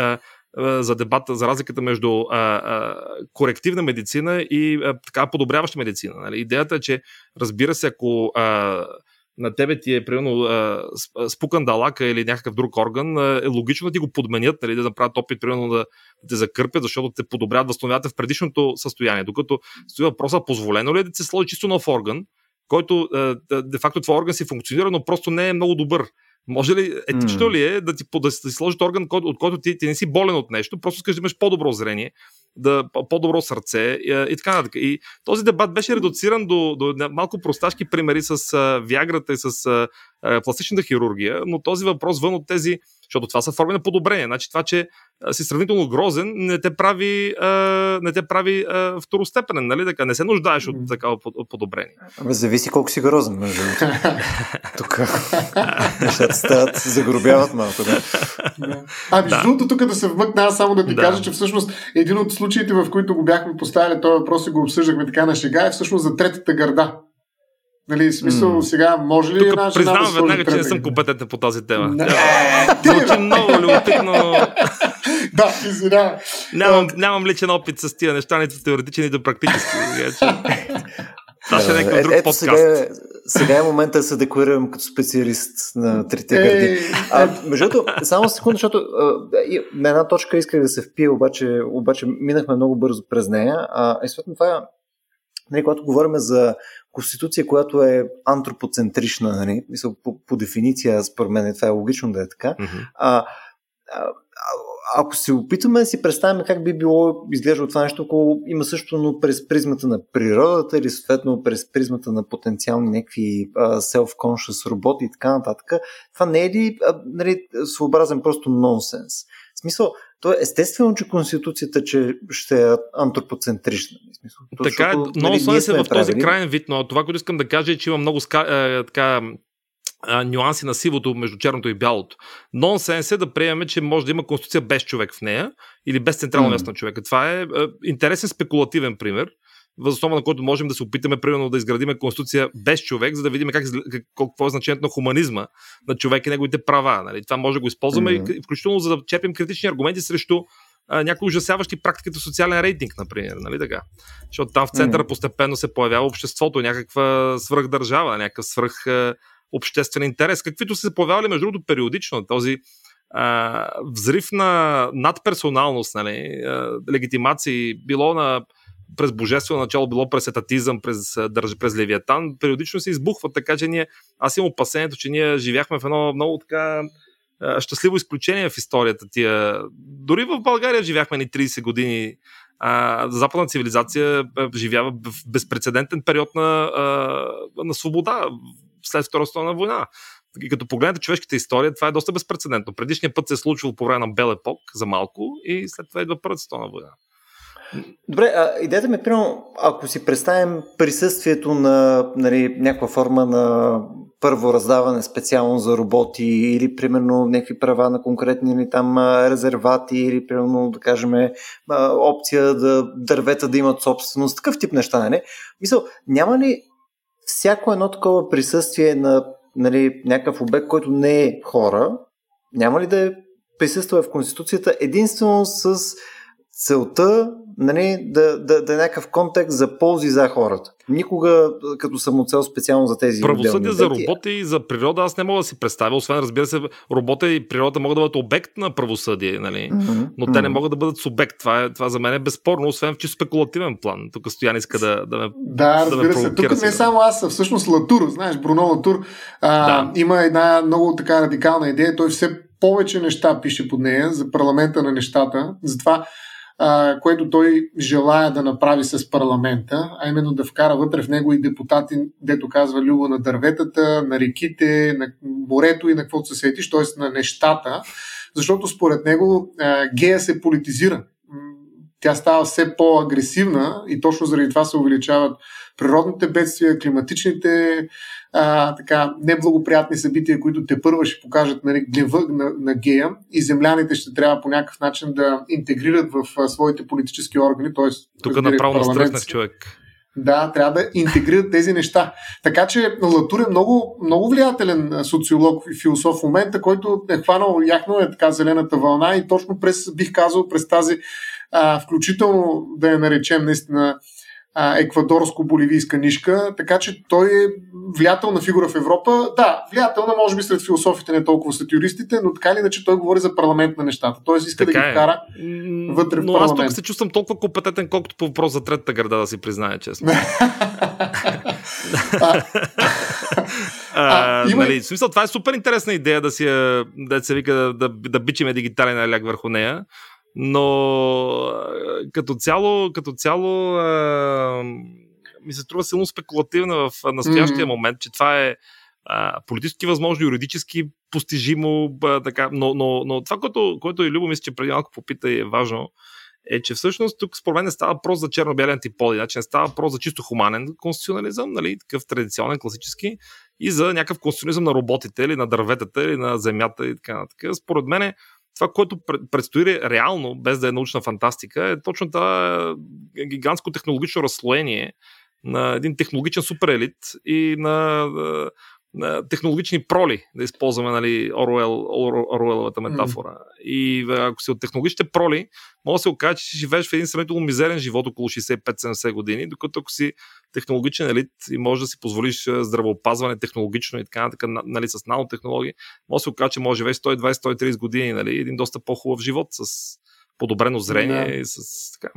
за дебата, за разликата между а, а, корективна медицина и а, така подобряваща медицина. Нали? Идеята е, че разбира се, ако а, на тебе ти е примерно спукан далака или някакъв друг орган, е логично да ти го подменят, нали, да направят опит, примерно да, те закърпят, защото те подобряват възстановявате в предишното състояние. Докато стои въпроса, позволено ли е да се сложи чисто нов орган, който де-факто това орган си функционира, но просто не е много добър. Може ли, етично mm. ли е да ти, да, си сложат орган, от който ти, ти не си болен от нещо, просто искаш да имаш по-добро зрение, да, по-добро сърце и, и така нататък. И този дебат беше редуциран до, до малко просташки примери с а, виаграта и с а, пластичната хирургия, но този въпрос вън от тези защото това са форми на подобрение. Значи това, че си сравнително грозен, не те прави, а, не те прави а, второстепенен, нали така? Не се нуждаеш от такава подобрение. Ами зависи колко си грозен, между Тук нещата стават, се загробяват малко, да. А, между другото, тук да се вмъкна, аз само да ти да. кажа, че всъщност един от случаите, в които го бяхме поставили този въпрос и го обсъждахме така на шега, е всъщност за третата гърда. Нали, смисъл, mm. сега може ли Тук една признавам да веднага, че не съм компетентен по тази тема. Не. Звучи много любопитно. да, извинявай. Нямам, нямам личен опит с тия неща, нито теоретичен, нито практически. Това ще е някакъв друг подкаст. Сега, сега е момента да се декларирам като специалист на трите гърди. А, между другото, само секунда, защото а, на една точка исках да се впия, обаче, обаче минахме много бързо през нея. А, и съответно това е Нали, когато говорим за конституция, която е антропоцентрична, нали, мисъл, по, по дефиниция, според мен това е логично да е така, mm-hmm. а, а, ако се опитаме да си представим как би било изглеждало това нещо, ако има също, но през призмата на природата или съответно през призмата на потенциални някакви self-conscious роботи и така нататък, това не е ли а, нали, своеобразен просто нонсенс? В смисъл, то е естествено, че Конституцията че ще е антропоцентрична. Смисъл, така е, много нали, се в този крайен вид, но това, което искам да кажа е, че има много ска, е, така, нюанси на сивото между черното и бялото. Нонсенс е да приемем, че може да има конституция без човек в нея или без централно място mm. на човека. Това е, е интересен спекулативен пример възоснова на който можем да се опитаме, примерно, да изградиме конституция без човек, за да видим как, какво е значението на хуманизма на човек и неговите права. Нали? Това може да го използваме, mm-hmm. включително за да черпим критични аргументи срещу а, някои ужасяващи практики като социален рейтинг, например. Нали така? Защото там в центъра mm-hmm. постепенно се появява обществото, някаква свръхдържава, някакъв свръх обществен интерес, каквито са се появявали, между другото, периодично. Този а, взрив на надперсоналност, нали, а, легитимации, било на през божествено начало, било през етатизъм, през, през левиатан, периодично се избухва, така че ние, аз имам опасението, че ние живяхме в едно много така щастливо изключение в историята тия. Дори в България живяхме ни 30 години. А, западна цивилизация живява в безпредседентен период на, на свобода след Втората световна война. И като погледнете човешката история, това е доста безпредседентно. Предишният път се е случвало по време на Бел епок за малко и след това идва Първата световна война. Добре, а идеята ми, е, примерно, ако си представим присъствието на нали, някаква форма на първо раздаване специално за роботи или примерно някакви права на конкретни или там резервати или примерно да кажем опция да дървета да имат собственост, такъв тип неща, нали? Мисъл, няма ли всяко едно такова присъствие на нали, някакъв обект, който не е хора, няма ли да е присъства в Конституцията единствено с целта нали, да, да, да е някакъв контекст за ползи за хората. Никога като самоцел специално за тези Правосъдие за роботи и за природа аз не мога да си представя. Освен, разбира се, робота и природа могат да бъдат обект на правосъдие, нали? Mm-hmm. но те mm-hmm. не могат да бъдат субект. Това, е, това за мен е безспорно, освен в чисто спекулативен план. Тук Стоян иска да, да ме Да, разбира да се. Тук не само аз, а всъщност Латур. Знаеш, Бруно Латур а, да. има една много така радикална идея. Той все повече неща пише под нея за парламента на нещата. Затова което той желая да направи с парламента, а именно да вкара вътре в него и депутати, дето казва Любо на дърветата, на реките, на морето и на каквото се сетиш, т.е. на нещата, защото според него а, гея се политизира. Тя става все по-агресивна и точно заради това се увеличават природните бедствия, климатичните а, така, неблагоприятни събития, които те първа ще покажат нали, гнева на, на гея и земляните ще трябва по някакъв начин да интегрират в а, своите политически органи. Тоест, Тук направо настръхнах човек. Да, трябва да интегрират тези неща. Така че Латур е много, много влиятелен социолог и философ в момента, който е хванал яхно е така зелената вълна и точно през, бих казал, през тази, а, включително да я наречем наистина еквадорско-боливийска нишка, така че той е влиятелна фигура в Европа. Да, влиятелна може би сред философите, не толкова след юристите, но така или иначе той говори за парламент на нещата. Тоест иска така да ги е. вкара вътре в но парламент. Но аз тук се чувствам толкова компетентен, колкото по въпрос за третата града, да си призная честно. а, а, има... нали, в смисъл, това е супер интересна идея да си да се вика да, да, да бичиме дигитален аляк върху нея. Но като цяло, като цяло а, ми се струва силно спекулативна в настоящия mm-hmm. момент, че това е а, политически възможно, юридически постижимо, а, така, но, но, но това, което, което и Любо мисля, че преди малко попита и е важно, е, че всъщност тук според мен не става въпрос за черно-бели антиподи, значи не става въпрос за чисто хуманен конституционализъм, нали, такъв традиционен, класически, и за някакъв конституционализъм на роботите или на дърветата или на земята и така нататък. Според мен това, което предстои реално, без да е научна фантастика, е точно това гигантско технологично разслоение на един технологичен суперелит и на, на технологични проли, да използваме нали, Оруел, Оруеловата метафора. Mm. И ако си от технологичните проли, може да се окаже, че живееш в един сравнително мизерен живот около 65-70 години, докато ако си технологичен елит и можеш да си позволиш здравеопазване технологично и така, така нали, с нанотехнологии, може да се окаже, че може да живееш 120-130 години, нали, един доста по-хубав живот с подобрено зрение да. и с така.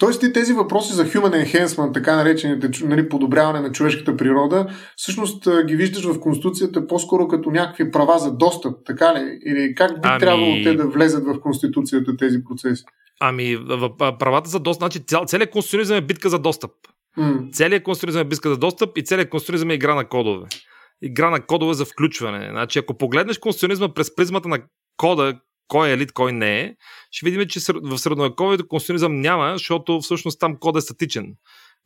Тоест и тези въпроси за human enhancement, така наречените нали, подобряване на човешката природа, всъщност ги виждаш в Конституцията по-скоро като някакви права за достъп, така ли? Или как би ами... трябвало те да влезат в Конституцията тези процеси? Ами, правата за достъп, значи цял, целият конституционизъм е битка за достъп. Mm. Целият конституционизъм е битка за достъп и целият конституционизъм е игра на кодове. Игра на кодове за включване. Значи, ако погледнеш конституционизма през призмата на кода, кой е елит, кой не е, ще видим, че в средновековието конституционизъм няма, защото всъщност там код е статичен.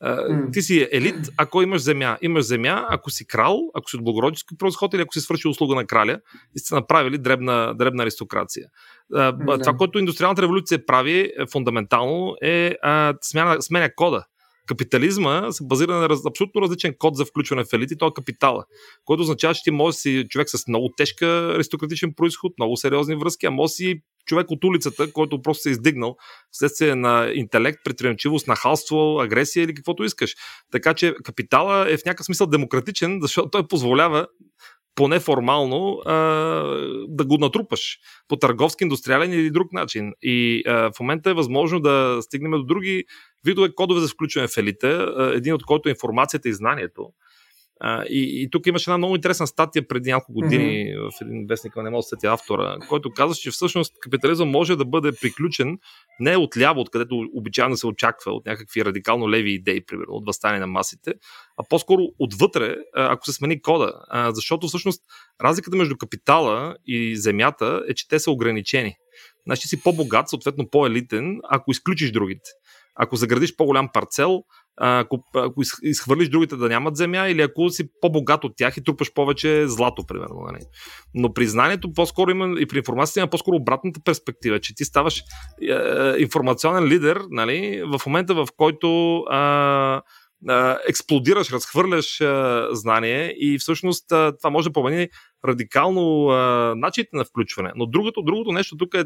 Mm. Ти си елит, ако имаш земя. Имаш земя, ако си крал, ако си от благородически происход или ако си свършил услуга на краля и сте направили дребна, дребна аристокрация. Mm. Това, което индустриалната революция прави е, фундаментално е а, смяна, сменя кода. Капитализма се базира на раз, абсолютно различен код за включване в елити, то е капитала, който означава, че ти може си човек с много тежка аристократичен происход, много сериозни връзки, а може си човек от улицата, който просто се е издигнал вследствие на интелект, предприемчивост, нахалство, агресия или каквото искаш. Така че капитала е в някакъв смисъл демократичен, защото той позволява поне формално а, да го натрупаш по търговски, индустриален или друг начин. И а, в момента е възможно да стигнем до други видове кодове за включване в елита, един от който е информацията и знанието. И, и тук имаше една много интересна статия преди няколко години mm-hmm. в един вестник, не мога да сетя автора, който казва, че всъщност капитализъм може да бъде приключен не от ляво, откъдето обичайно се очаква, от някакви радикално леви идеи, примерно, от възстание на масите, а по-скоро отвътре, ако се смени кода. Защото всъщност разликата между капитала и земята е, че те са ограничени. Значи си по-богат, съответно по-елитен, ако изключиш другите. Ако заградиш по-голям парцел, ако, ако изхвърлиш другите да нямат земя или ако си по-богат от тях и трупаш повече злато, примерно. Нали. Но признанието по-скоро има и при информацията има по-скоро обратната перспектива, че ти ставаш е, е информационен лидер нали, в момента, в който е, експлодираш, разхвърляш а, знание и всъщност а, това може да промени радикално начините на включване. Но другото, другото нещо тук е,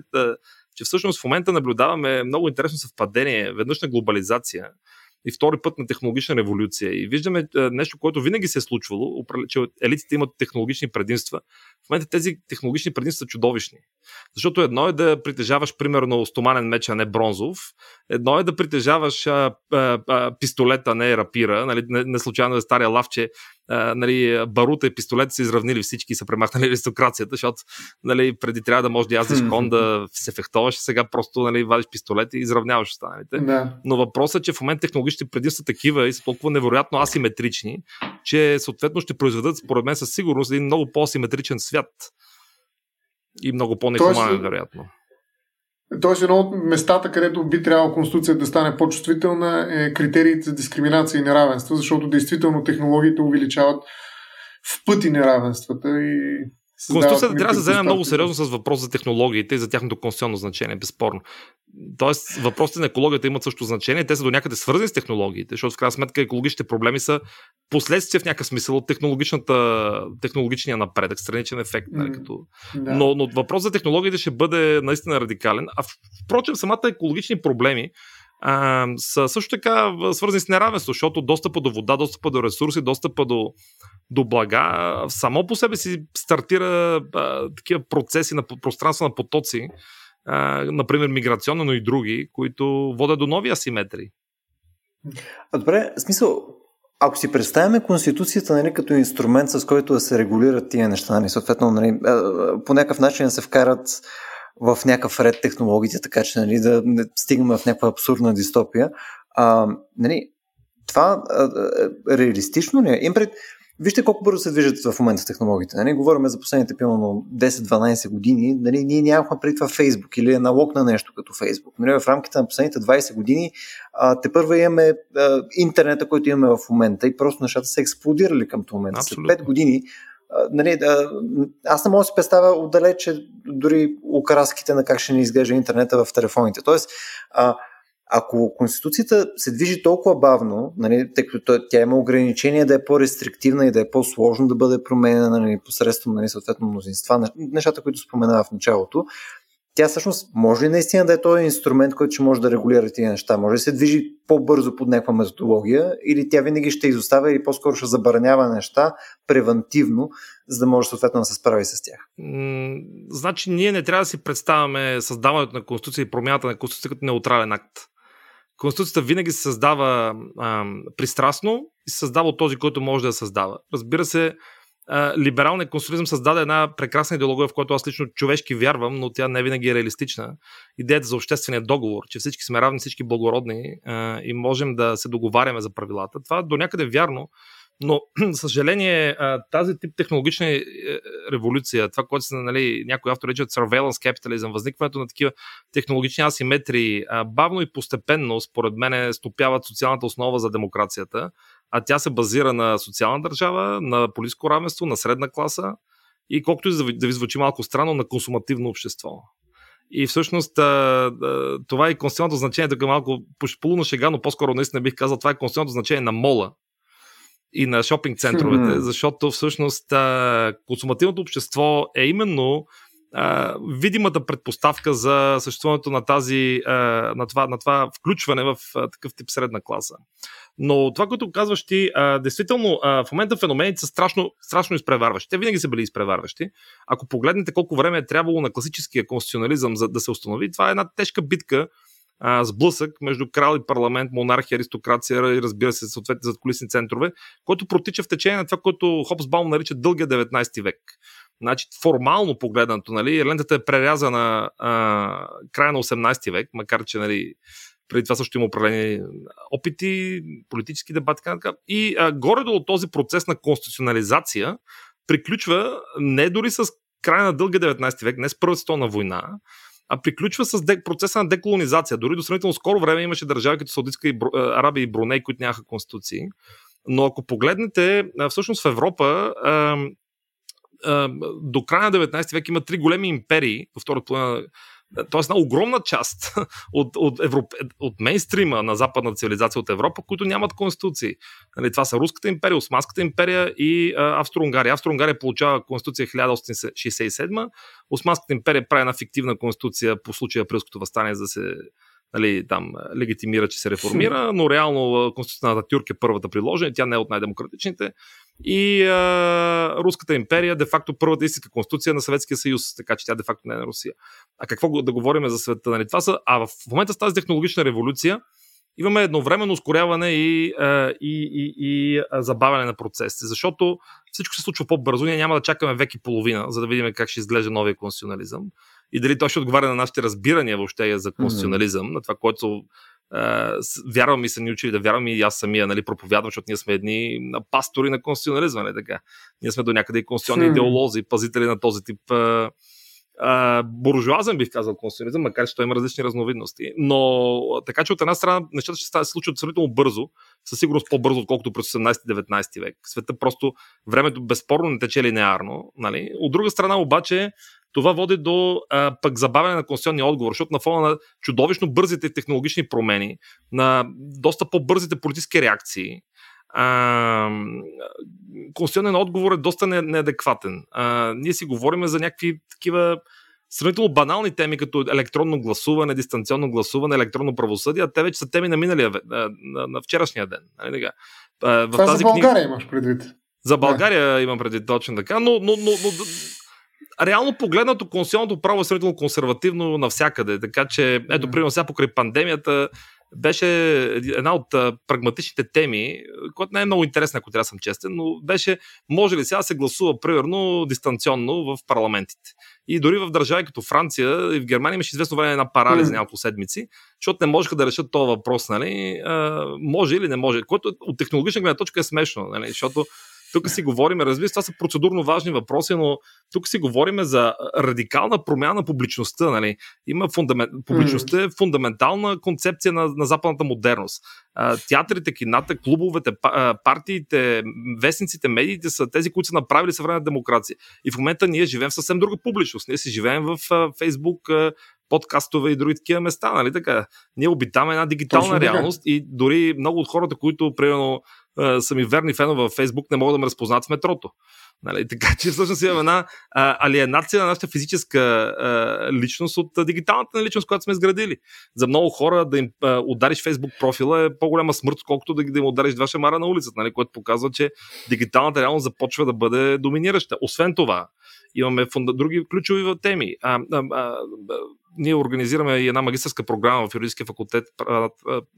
че всъщност в момента наблюдаваме много интересно съвпадение, веднъж на глобализация, и втори път на технологична революция. И виждаме нещо, което винаги се е случвало, че елитите имат технологични предимства. В момента тези технологични предимства са чудовищни. Защото едно е да притежаваш, примерно, стоманен меч, а не бронзов. Едно е да притежаваш а, а, а, пистолет, а не рапира. Нали, не, не случайно е стария лавче а, нали, барута и пистолет са изравнили всички и са премахнали аристокрацията, защото нали, преди трябва да можеш да яздиш кон, да се фехтоваш, сега просто нали, вадиш пистолет и изравняваш останалите. Да. Но въпросът е, че в момента технологичните предимства са такива и са толкова невероятно асиметрични, че съответно ще произведат, според мен, със сигурност един много по-асиметричен свят. И много по-нехуманен, вероятно. Тоест, едно от местата, където би трябвало Конституцията да стане по-чувствителна е критериите за дискриминация и неравенство, защото действително технологиите увеличават в пъти неравенствата и Конституцията трябва да се вземе много сериозно с въпрос за технологиите и за тяхното конституционно значение, безспорно. Тоест, въпросите на екологията имат също значение. Те са до някъде свързани с технологиите, защото в крайна сметка екологичните проблеми са последствия в някакъв смисъл от технологичния напредък, страничен ефект. Mm, като... да. но, но въпрос за технологиите ще бъде наистина радикален. А впрочем, самата екологични проблеми а, са също така свързани с неравенство, защото достъпа до вода, достъпа до ресурси, достъпа до, до блага, само по себе си стартира а, такива процеси на пространство на потоци, а, например миграционно, но и други, които водят до нови асиметрии. А добре, смисъл, ако си представяме Конституцията нали, като инструмент, с който да се регулират тия неща, нали, съответно нали, по някакъв начин да се вкарат в някакъв ред технологиите, така че нали, да не стигнем в някаква абсурдна дистопия. А, нали, това а, а, реалистично ли е? Им пред, вижте колко бързо се движат в момента технологиите. Нали? Говорим за последните примерно 10-12 години. Нали? Ние нямахме преди това Фейсбук или е налог на нещо като Фейсбук. Нали? В рамките на последните 20 години а, те първа имаме а, интернета, който имаме в момента и просто нещата са експлодирали към този момент. След 5 години нали, аз не мога да си представя отдалече дори окраските на как ще ни изглежда интернета в телефоните. Тоест, а, ако Конституцията се движи толкова бавно, нали, тъй като тя има ограничения да е по-рестриктивна и да е по-сложно да бъде променена нали, посредством нали, съответно мнозинства, нещата, които споменава в началото, тя всъщност може ли наистина да е този инструмент, който ще може да регулира тези неща? Може да се движи по-бързо под някаква методология или тя винаги ще изоставя или по-скоро ще забранява неща превентивно, за да може съответно да се справи с тях? Значи ние не трябва да си представяме създаването на Конституция и промяната на Конституция като неутрален акт. Конституцията винаги се създава а, пристрастно и се създава от този, който може да я създава. Разбира се, либералният консолизъм създаде една прекрасна идеология, в която аз лично човешки вярвам, но тя не винаги е реалистична. Идеята за обществения договор, че всички сме равни, всички благородни а, и можем да се договаряме за правилата. Това до някъде е вярно, но, съжаление, тази тип технологична е, революция, това, което са, нали, някои автори речат surveillance capitalism, възникването на такива технологични асиметрии, бавно и постепенно, според мен, стопяват социалната основа за демокрацията а тя се базира на социална държава, на политическо равенство, на средна класа и колкото и да ви звучи малко странно, на консумативно общество. И всъщност това е конституционното значение, така малко полуна шега, но по-скоро наистина бих казал, това е конституционното значение на мола и на шопинг центровете, защото всъщност консумативното общество е именно видимата предпоставка за съществуването на, тази, на, това, на това включване в такъв тип средна класа. Но това, което казваш ти, а, действително, а, в момента феномените са страшно, страшно изпреварващи. Те винаги са били изпреварващи. Ако погледнете колко време е трябвало на класическия конституционализъм за да се установи, това е една тежка битка, а, сблъсък между крал и парламент, монархия, аристокрация и разбира се, съответно задколисни центрове, който протича в течение на това, което Хопсбаум нарича дългия 19 век. Значи, формално погледнато, нали, лентата е прерязана а, края на 18 век, макар че нали, преди това също има определени опити, политически дебати, така, и а, горе-долу този процес на конституционализация приключва не дори с края на дълга 19 век, не с Първата световна война, а приключва с процеса на деколонизация. Дори до сравнително скоро време имаше държави като Саудитска и Арабия и Бруней, които нямаха конституции. Но ако погледнете, всъщност в Европа до края на 19 век има три големи империи, по втората половина т.е. една огромна част от, от, Европ... от мейнстрима на западна цивилизация от Европа, които нямат конституции. Нали, това са Руската империя, Османската империя и Австро-Унгария. Австро-Унгария получава конституция 1867, Османската империя прави една фиктивна конституция по случая Априлското възстание, за да се нали, там легитимира, че се реформира, но реално Конституцията на Тюрк е първата приложена, тя не е от най-демократичните. И а, Руската империя, де-факто първата истинска конституция на Съветския съюз, така че тя де-факто не е на Русия. А какво да говорим за света? Нали? Това са, а в момента с тази технологична революция имаме едновременно ускоряване и, а, и, и, и забавяне на процесите, защото всичко се случва по-бързо, ние няма да чакаме век и половина, за да видим как ще изглежда новия конституционализъм и дали той ще отговаря на нашите разбирания въобще за конституционализъм, mm-hmm. на това, което вярвам и са ни учили да вярвам и аз самия нали, проповядвам, защото ние сме едни пастори на конституционализма. Нали, така. Ние сме до някъде и конституционни идеолози, пазители на този тип а, а, буржуазен, бих казал, конституционализъм, макар че той има различни разновидности. Но така че от една страна нещата ще се случват абсолютно бързо, със сигурност по-бързо, отколкото през 18-19 век. Света просто времето безспорно не тече линеарно. Нали? От друга страна обаче това води до а, пък забавяне на конституционния отговор, защото на фона на чудовищно бързите технологични промени, на доста по-бързите политически реакции, а, конституционен отговор е доста неадекватен. А, ние си говорим за някакви такива сравнително банални теми, като електронно гласуване, дистанционно гласуване, електронно правосъдие, а те вече са теми на миналия на, на, на вчерашния ден. Нали в Това тази за България книга... имаш предвид. За България да. имам предвид точно така, но, но, но, но реално погледнато конституционното право е сравнително консервативно навсякъде. Така че, ето, примерно сега покрай пандемията, беше една от прагматичните теми, която не е много интересна, ако трябва да съм честен, но беше може ли сега да се гласува, примерно, дистанционно в парламентите. И дори в държави като Франция и в Германия имаше известно време една парализа mm. няколко седмици, защото не можеха да решат този въпрос, нали? А, може или не може, което от технологична гледна точка е смешно, нали? защото тук си говорим, разбира се, това са процедурно важни въпроси, но тук си говорим за радикална промяна на публичността. Нали? Има фундамент... Публичността е фундаментална концепция на, на западната модерност. Театрите, кината, клубовете, партиите, вестниците, медиите са тези, които са направили съвременна демокрация. И в момента ние живеем в съвсем друга публичност. Ние си живеем в Фейсбук, подкастове и други такива места, нали така? Ние обитаме една дигитална Точно реалност и дори много от хората, които, примерно, са ми верни фенове във Фейсбук, не могат да ме разпознат в метрото. Нали? Така че всъщност имаме една а, алиенация на нашата физическа а, личност от а, дигиталната личност, която сме изградили. За много хора да им а, удариш Фейсбук профила е по-голяма смърт, колкото да, да им удариш два шамара на улицата, нали? което показва, че дигиталната реалност започва да бъде доминираща. Освен това, имаме фунда, други ключови теми. А, а, а, ние организираме и една магистрска програма в юридическия факултет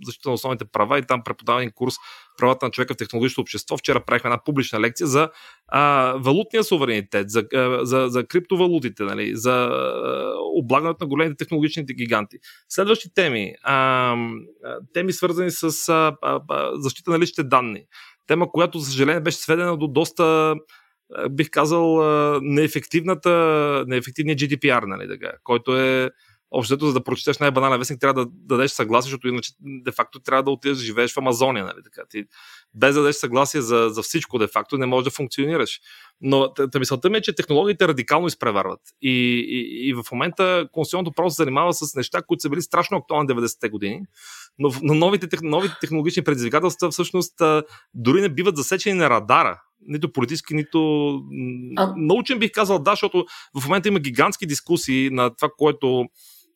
защита на основните права и там преподаваме курс правата на човека в технологичното общество. Вчера правихме една публична лекция за а, валутния суверенитет, за, а, за, за криптовалутите, нали, за облагането на големите технологичните гиганти. Следващи теми. А, теми свързани с а, а, защита на личните данни. Тема, която, за съжаление, беше сведена до доста бих казал, неефективната, неефективният GDPR, нали, така, който е Общото, за да прочетеш най-банален вестник, трябва да дадеш съгласие, защото иначе де-факто трябва да отидеш да живееш в Амазония. Нали? Така. Ти, без да дадеш съгласие за, за всичко, де-факто не можеш да функционираш. Но тъ, мисълта ми е, че технологиите радикално изпреварват. И, и, и в момента конституционното право се занимава с неща, които са били страшно актуални 90-те години. Но, но новите, новите технологични предизвикателства всъщност дори не биват засечени на радара нито политически, нито а... научен бих казал да, защото в момента има гигантски дискусии на това, което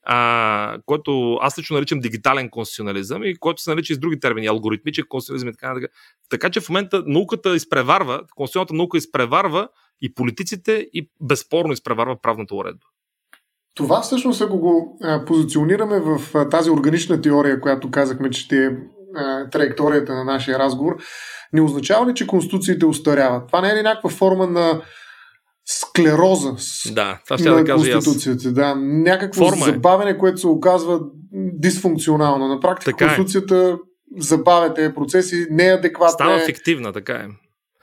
а, който аз лично наричам дигитален конституционализъм и който се нарича и с други термини, алгоритмичен конституционализъм и така нататък. Така че в момента науката изпреварва, конституционната наука изпреварва и политиците и безспорно изпреварва правната уредба. Това всъщност, ако го позиционираме в тази органична теория, която казахме, че ще е траекторията на нашия разговор, не означава ли, че конституциите устаряват? Това не е ли някаква форма на склероза да, това ще на да кажа Конституцията. Да, някакво Форма е. забавене, е. което се оказва дисфункционално. На практика така е. Конституцията е. забавя тези процеси, неадекватна Става е. фиктивна, така е.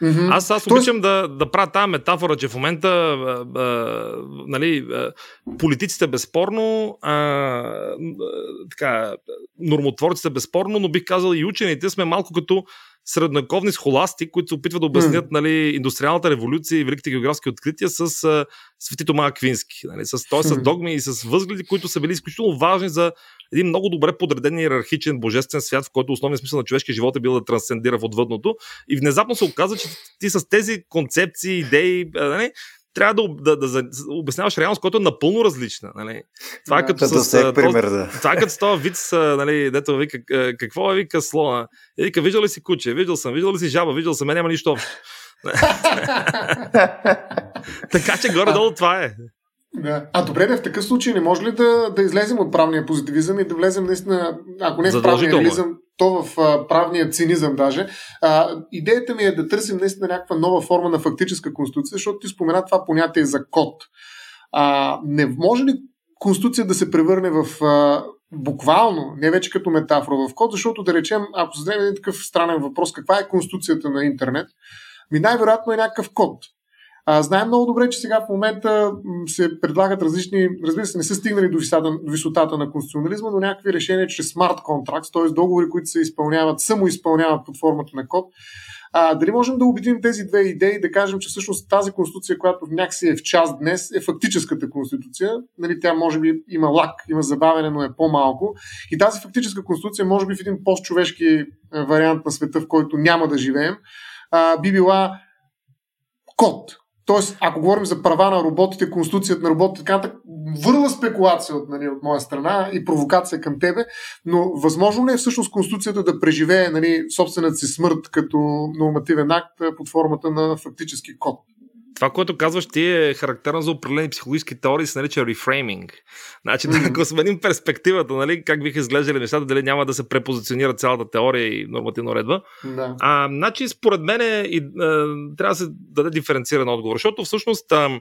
Mm-hmm. Аз, аз обичам да, да правя тази метафора, че в момента а, а, нали, а, политиците безспорно, а, а, така, нормотворците безспорно, но бих казал и учените сме малко като средновековни схоласти, които се опитват да обяснят mm. нали, индустриалната революция и великите географски открития с а, Свети Тома Аквински. Нали, с, той, с догми и с възгледи, които са били изключително важни за един много добре подреден иерархичен божествен свят, в който основният смисъл на човешкия живот е бил да трансцендира в отвъдното. И внезапно се оказа, че ти с тези концепции, идеи, нали, трябва да, да, да, да обясняваш реалност, която е напълно различна. Нали? Това е като да, с, пример, да. Това е като с този вид, нали, дето вика, какво е вика слона? И вика, виждал ли си куче? Виждал съм, виждал ли си жаба? Виждал съм, е, няма нищо общо. така че горе-долу това е. Да. А добре, да в такъв случай не може ли да, да излезем от правния позитивизъм и да влезем наистина, ако не в правния реализъм, то в а, правния цинизъм даже. А, идеята ми е да търсим наистина някаква нова форма на фактическа конституция, защото ти спомена това понятие за код. А, не може ли конституция да се превърне в а, буквално, не вече като метафора в код, защото да речем, ако зададем един такъв странен въпрос, каква е конституцията на интернет, ми най-вероятно е някакъв код. А, знаем много добре, че сега в момента се предлагат различни, разбира се, не са стигнали до висотата, до висотата на конституционализма, но някакви решения чрез смарт контракт, т.е. договори, които се изпълняват, самоизпълняват под формата на код. А, дали можем да убедим тези две идеи да кажем, че всъщност тази конституция, която някакси е в час днес, е фактическата конституция. Нали, тя може би има лак, има забавене, но е по-малко. И тази фактическа конституция, може би в един постчовешки вариант на света, в който няма да живеем, а, би била код, Тоест, ако говорим за права на роботите, конституцията на роботите, така нататък, върла спекулация от, нали, от моя страна и провокация към тебе, но възможно ли е всъщност конституцията да преживее нали, собствената си смърт като нормативен акт под формата на фактически код? Това, което казваш ти е характерно за определени психологически теории, се нарича рефрейминг. Значи, mm-hmm. ако сменим перспективата, нали, как биха изглеждали нещата, дали няма да се препозиционира цялата теория и нормативна редба. Да. А, значи, според мен е, и, а, трябва да се даде диференциран отговор, защото всъщност а,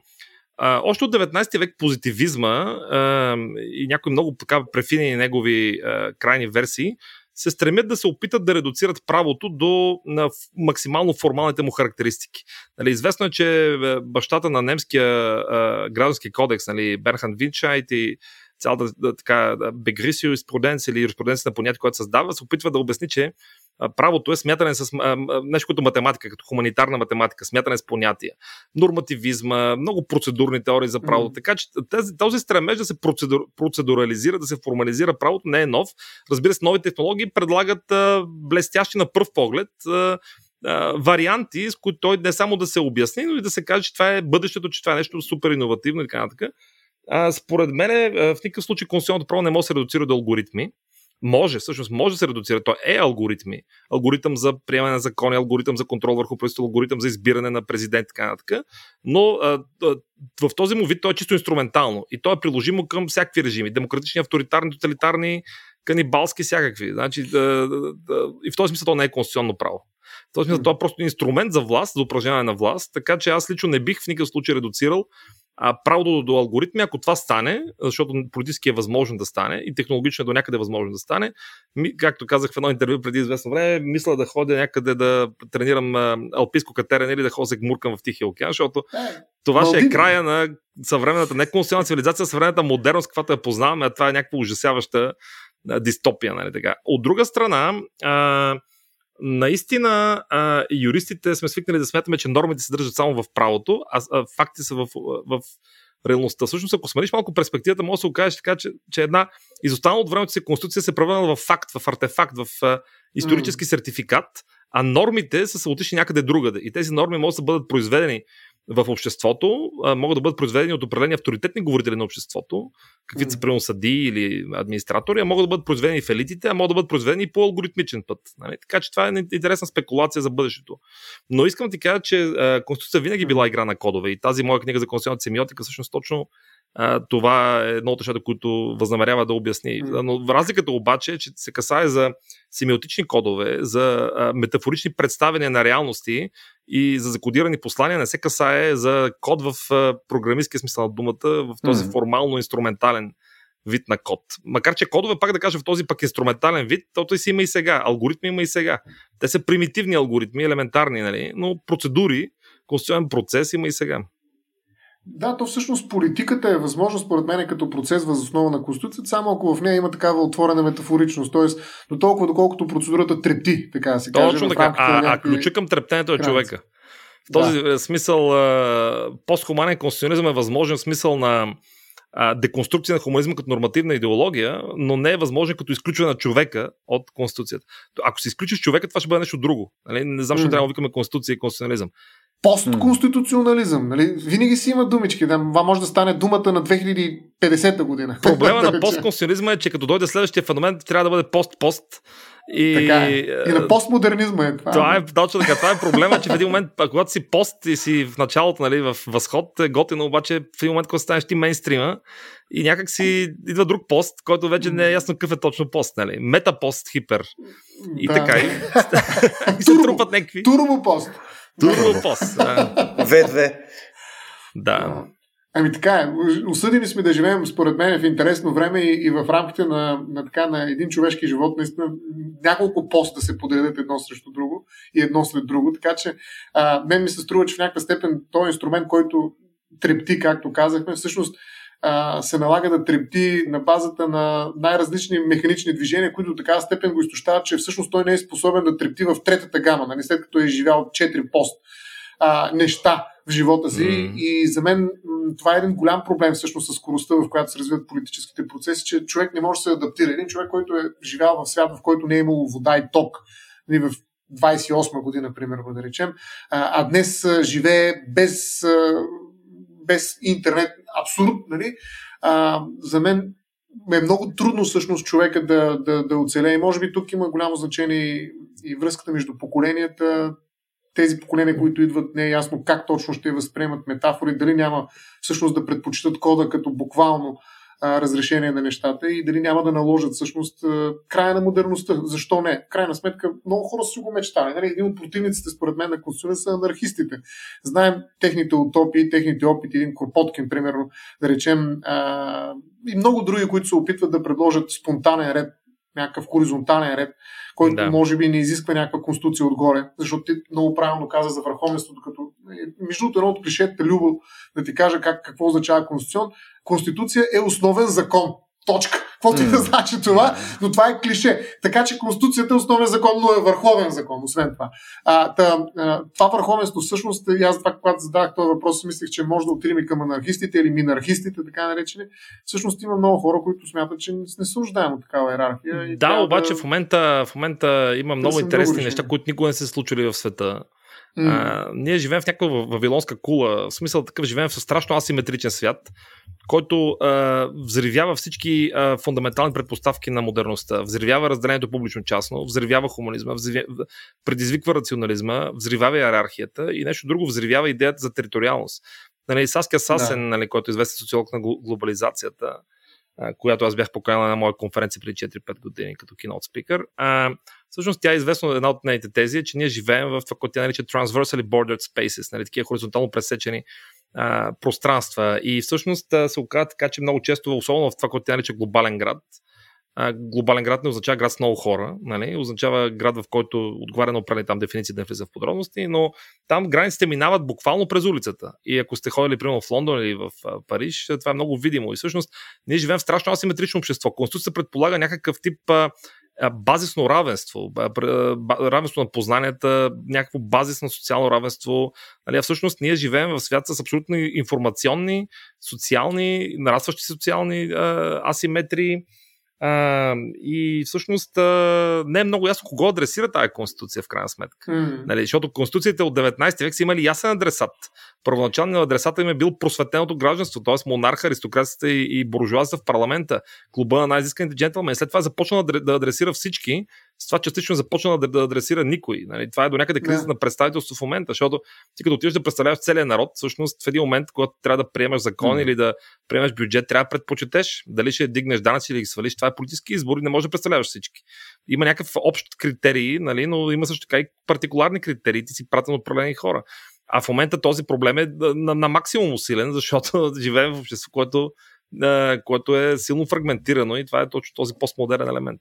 а, още от 19 век позитивизма а, и някои много така префинени негови а, крайни версии се стремят да се опитат да редуцират правото до на максимално формалните му характеристики. Нали, известно е, че е, бащата на немския а, граждански кодекс, нали, Берхан Винчайт и цялата така бегрисио юриспруденция или юриспруденция на понятие, което създава, се опитва да обясни, че правото е смятане с нещо като математика, като хуманитарна математика, смятане с понятия, нормативизма, много процедурни теории за правото. Mm. Така че тази, този стремеж да се процедур, процедурализира, да се формализира правото не е нов. Разбира се, нови технологии предлагат а, блестящи на пръв поглед а, варианти, с които той не само да се обясни, но и да се каже, че това е бъдещето, че това е нещо супер иновативно и така нататък. А, според мен, в никакъв случай конституционното право не може да се редуцира до алгоритми. Може, всъщност може да се редуцира. То е алгоритми. Алгоритъм за приемане на закони, алгоритъм за контрол върху правителството, алгоритъм за избиране на президент, така нататък. Но а, а, в този му вид то е чисто инструментално и то е приложимо към всякакви режими. Демократични, авторитарни, тоталитарни, канибалски, всякакви. Значи, да, да, да, и в този смисъл то не е конституционно право. В този смисъл, mm. това е просто инструмент за власт, за упражняване на власт, така че аз лично не бих в никакъв случай редуцирал а, правото до алгоритми, ако това стане, защото политически е възможно да стане и технологично е до някъде възможно да стане, ми, както казах в едно интервю преди известно време, мисля да ходя някъде да тренирам а, алпийско катерене или да ходя гмуркам в Тихия океан, защото е, това ще е края на съвременната, не конституционна цивилизация, съвременната модерност, каквато я познаваме, а това е някаква ужасяваща дистопия. Нали, така. От друга страна, а, наистина а, юристите сме свикнали да смятаме, че нормите се държат само в правото, а, а факти са в, в реалността. Всъщност, ако смениш малко перспективата, може да се окажеш така, че, че една изостанала от времето си конституция се превърнала в факт, в артефакт, в а, исторически mm. сертификат, а нормите са се отишли някъде другаде. И тези норми могат да бъдат произведени в обществото, а, могат да бъдат произведени от определени авторитетни говорители на обществото, каквито са примерно съди или администратори, а могат да бъдат произведени в елитите, а могат да бъдат произведени по алгоритмичен път. Нали? Така че това е интересна спекулация за бъдещето. Но искам да ти кажа, че а, Конституция винаги била игра на кодове и тази моя книга за конституционната семиотика всъщност точно а, това е едно от нещата, които възнамерява да обясни. Но разликата обаче е, че се касае за семиотични кодове, за а, метафорични представения на реалности и за закодирани послания, не се касае за код в а, програмистския смисъл на думата, в този mm-hmm. формално-инструментален вид на код. Макар, че кодове, пак да кажа, в този пък инструментален вид, то той си има и сега. Алгоритми има и сега. Те са примитивни алгоритми, елементарни, нали? но процедури, конституционен процес има и сега. Да, то всъщност политиката е възможно, според мен, като процес въз основа на Конституцията, само ако в нея има такава отворена метафоричност, т.е. до толкова, доколкото процедурата трепти, така да се каже. Точно така. А, някакви... а ключа към трептенето е човека. В този да. смисъл постхуманен конституционизъм е възможен в смисъл на деконструкция на хуманизма като нормативна идеология, но не е възможен като изключване на човека от Конституцията. Ако се изключиш човека, това ще бъде нещо друго. Нали? Не знам, защо трябва да викаме Конституция и конституционализъм. Постконституционализъм. Нали? Винаги си има думички. Да, това може да стане думата на 2050 година. Проблема на постконституционализма е, че като дойде следващия феномен, трябва да бъде пост-пост. И, така е. и на постмодернизма е това. Това е точно така. Това е проблема, че в един момент, когато си пост и си в началото, нали, в възход, е готино, обаче в един момент, когато станеш ти мейнстрима и някак си идва друг пост, който вече не е ясно какъв е точно пост. Нали? Метапост, хипер. И да. така. И, и се трупат някакви. Турбопост. Турбопост. В2. Да. Ами така е. Осъдени сме да живеем, според мен, в интересно време и, и в рамките на, на, така, на един човешки живот, наистина няколко пост да се подредят едно срещу друго и едно след друго. Така че а, мен ми се струва, че в някаква степен този инструмент, който трепти, както казахме, всъщност а, се налага да трепти на базата на най-различни механични движения, които до такава степен го изтощават, че всъщност той не е способен да трепти в третата гама, нали, след като е живял 4 пост а, неща в живота си. Mm. И за мен това е един голям проблем всъщност с скоростта, в която се развиват политическите процеси, че човек не може да се адаптира. Един човек, който е живял в свят, в който не е имало вода и ток, нали, в 28 година, примерно, да речем, а, днес живее без, без интернет, абсурд, нали? А, за мен е много трудно всъщност човека да, да, да оцелее. Може би тук има голямо значение и връзката между поколенията, тези поколения, които идват, не е ясно как точно ще възприемат метафори, дали няма всъщност да предпочитат кода като буквално а, разрешение на нещата и дали няма да наложат всъщност а, края на модерността. Защо не? Крайна сметка много хора са го мечтали. Нали? Един от противниците, според мен, на Конституция са анархистите. Знаем техните утопии, техните опити, един Кропоткин, примерно, да речем, а, и много други, които се опитват да предложат спонтанен ред някакъв хоризонтален ред, който да. може би не изисква някаква конституция отгоре, защото ти много правилно каза за върховенството, като между другото едно от клишетите Любо да ти кажа как, какво означава конституцион. Конституция е основен закон. Точка. Каквото и да значи това, но това е клише. Така че Конституцията е основен закон, но е върховен закон, освен това. А, та, а, това върховенство всъщност, и аз това, когато задах този въпрос, мислех, че може да отидем и към анархистите или минархистите, така наречени. Всъщност има много хора, които смятат, че не се нуждаем от такава иерархия. И да, обаче да... в, момента, в момента има много интересни неща, които никога не се случили в света. Mm. А, ние живеем в някаква вавилонска кула. В смисъл такъв живеем в страшно асиметричен свят, който а, взривява всички а, фундаментални предпоставки на модерността. Взривява разделението публично-частно, взривява хуманизма, взривя, предизвиква рационализма, взривява иерархията и нещо друго взривява идеята за териториалност. Нали, Саския Сасен, да. нали, който е известен социолог на глобализацията, която аз бях поканал на моя конференция преди 4-5 години като keynote speaker. А, всъщност тя е известна, една от нейните тези че ние живеем в това, което тя нарича transversally bordered spaces, нали, такива хоризонтално пресечени а, пространства. И всъщност се оказа така, че много често, особено в това, което тя нарича глобален град, глобален град не означава град с много хора, нали? означава град, в който отговаря на определени там дефиниции, да не влиза в подробности, но там границите минават буквално през улицата. И ако сте ходили, примерно, в Лондон или в Париж, това е много видимо. И всъщност ние живеем в страшно асиметрично общество. Конституцията предполага някакъв тип базисно равенство, равенство на познанията, някакво базисно социално равенство. Нали, а всъщност ние живеем в свят с абсолютно информационни, социални, нарастващи социални а, асиметрии а, и всъщност а, не е много ясно кого адресира тази конституция в крайна сметка. Mm. Нали, защото конституциите от 19 век са имали ясен адресат. Първоначалният адресат им е бил просветеното гражданство, т.е. монарха, аристокрацията и, и буржуазията в парламента, клуба на най-изисканите джентлмени. След това започна да адресира всички, с това частично започна да, да адресира никой. Нали? Това е до някъде криза yeah. на представителство в момента, защото ти като отиваш да представляваш целия народ, всъщност в един момент, когато трябва да приемаш закон mm. или да приемаш бюджет, трябва да предпочетеш дали ще дигнеш данъци или ги свалиш. Това е политически избор и не може да представляваш всички. Има някакъв общ критерий, нали? но има също така и партикуларни критерии. Ти си пратен определени хора. А в момента този проблем е на, на максимум усилен, защото живеем в общество, което, което е силно фрагментирано и това е точно този постмодерен елемент.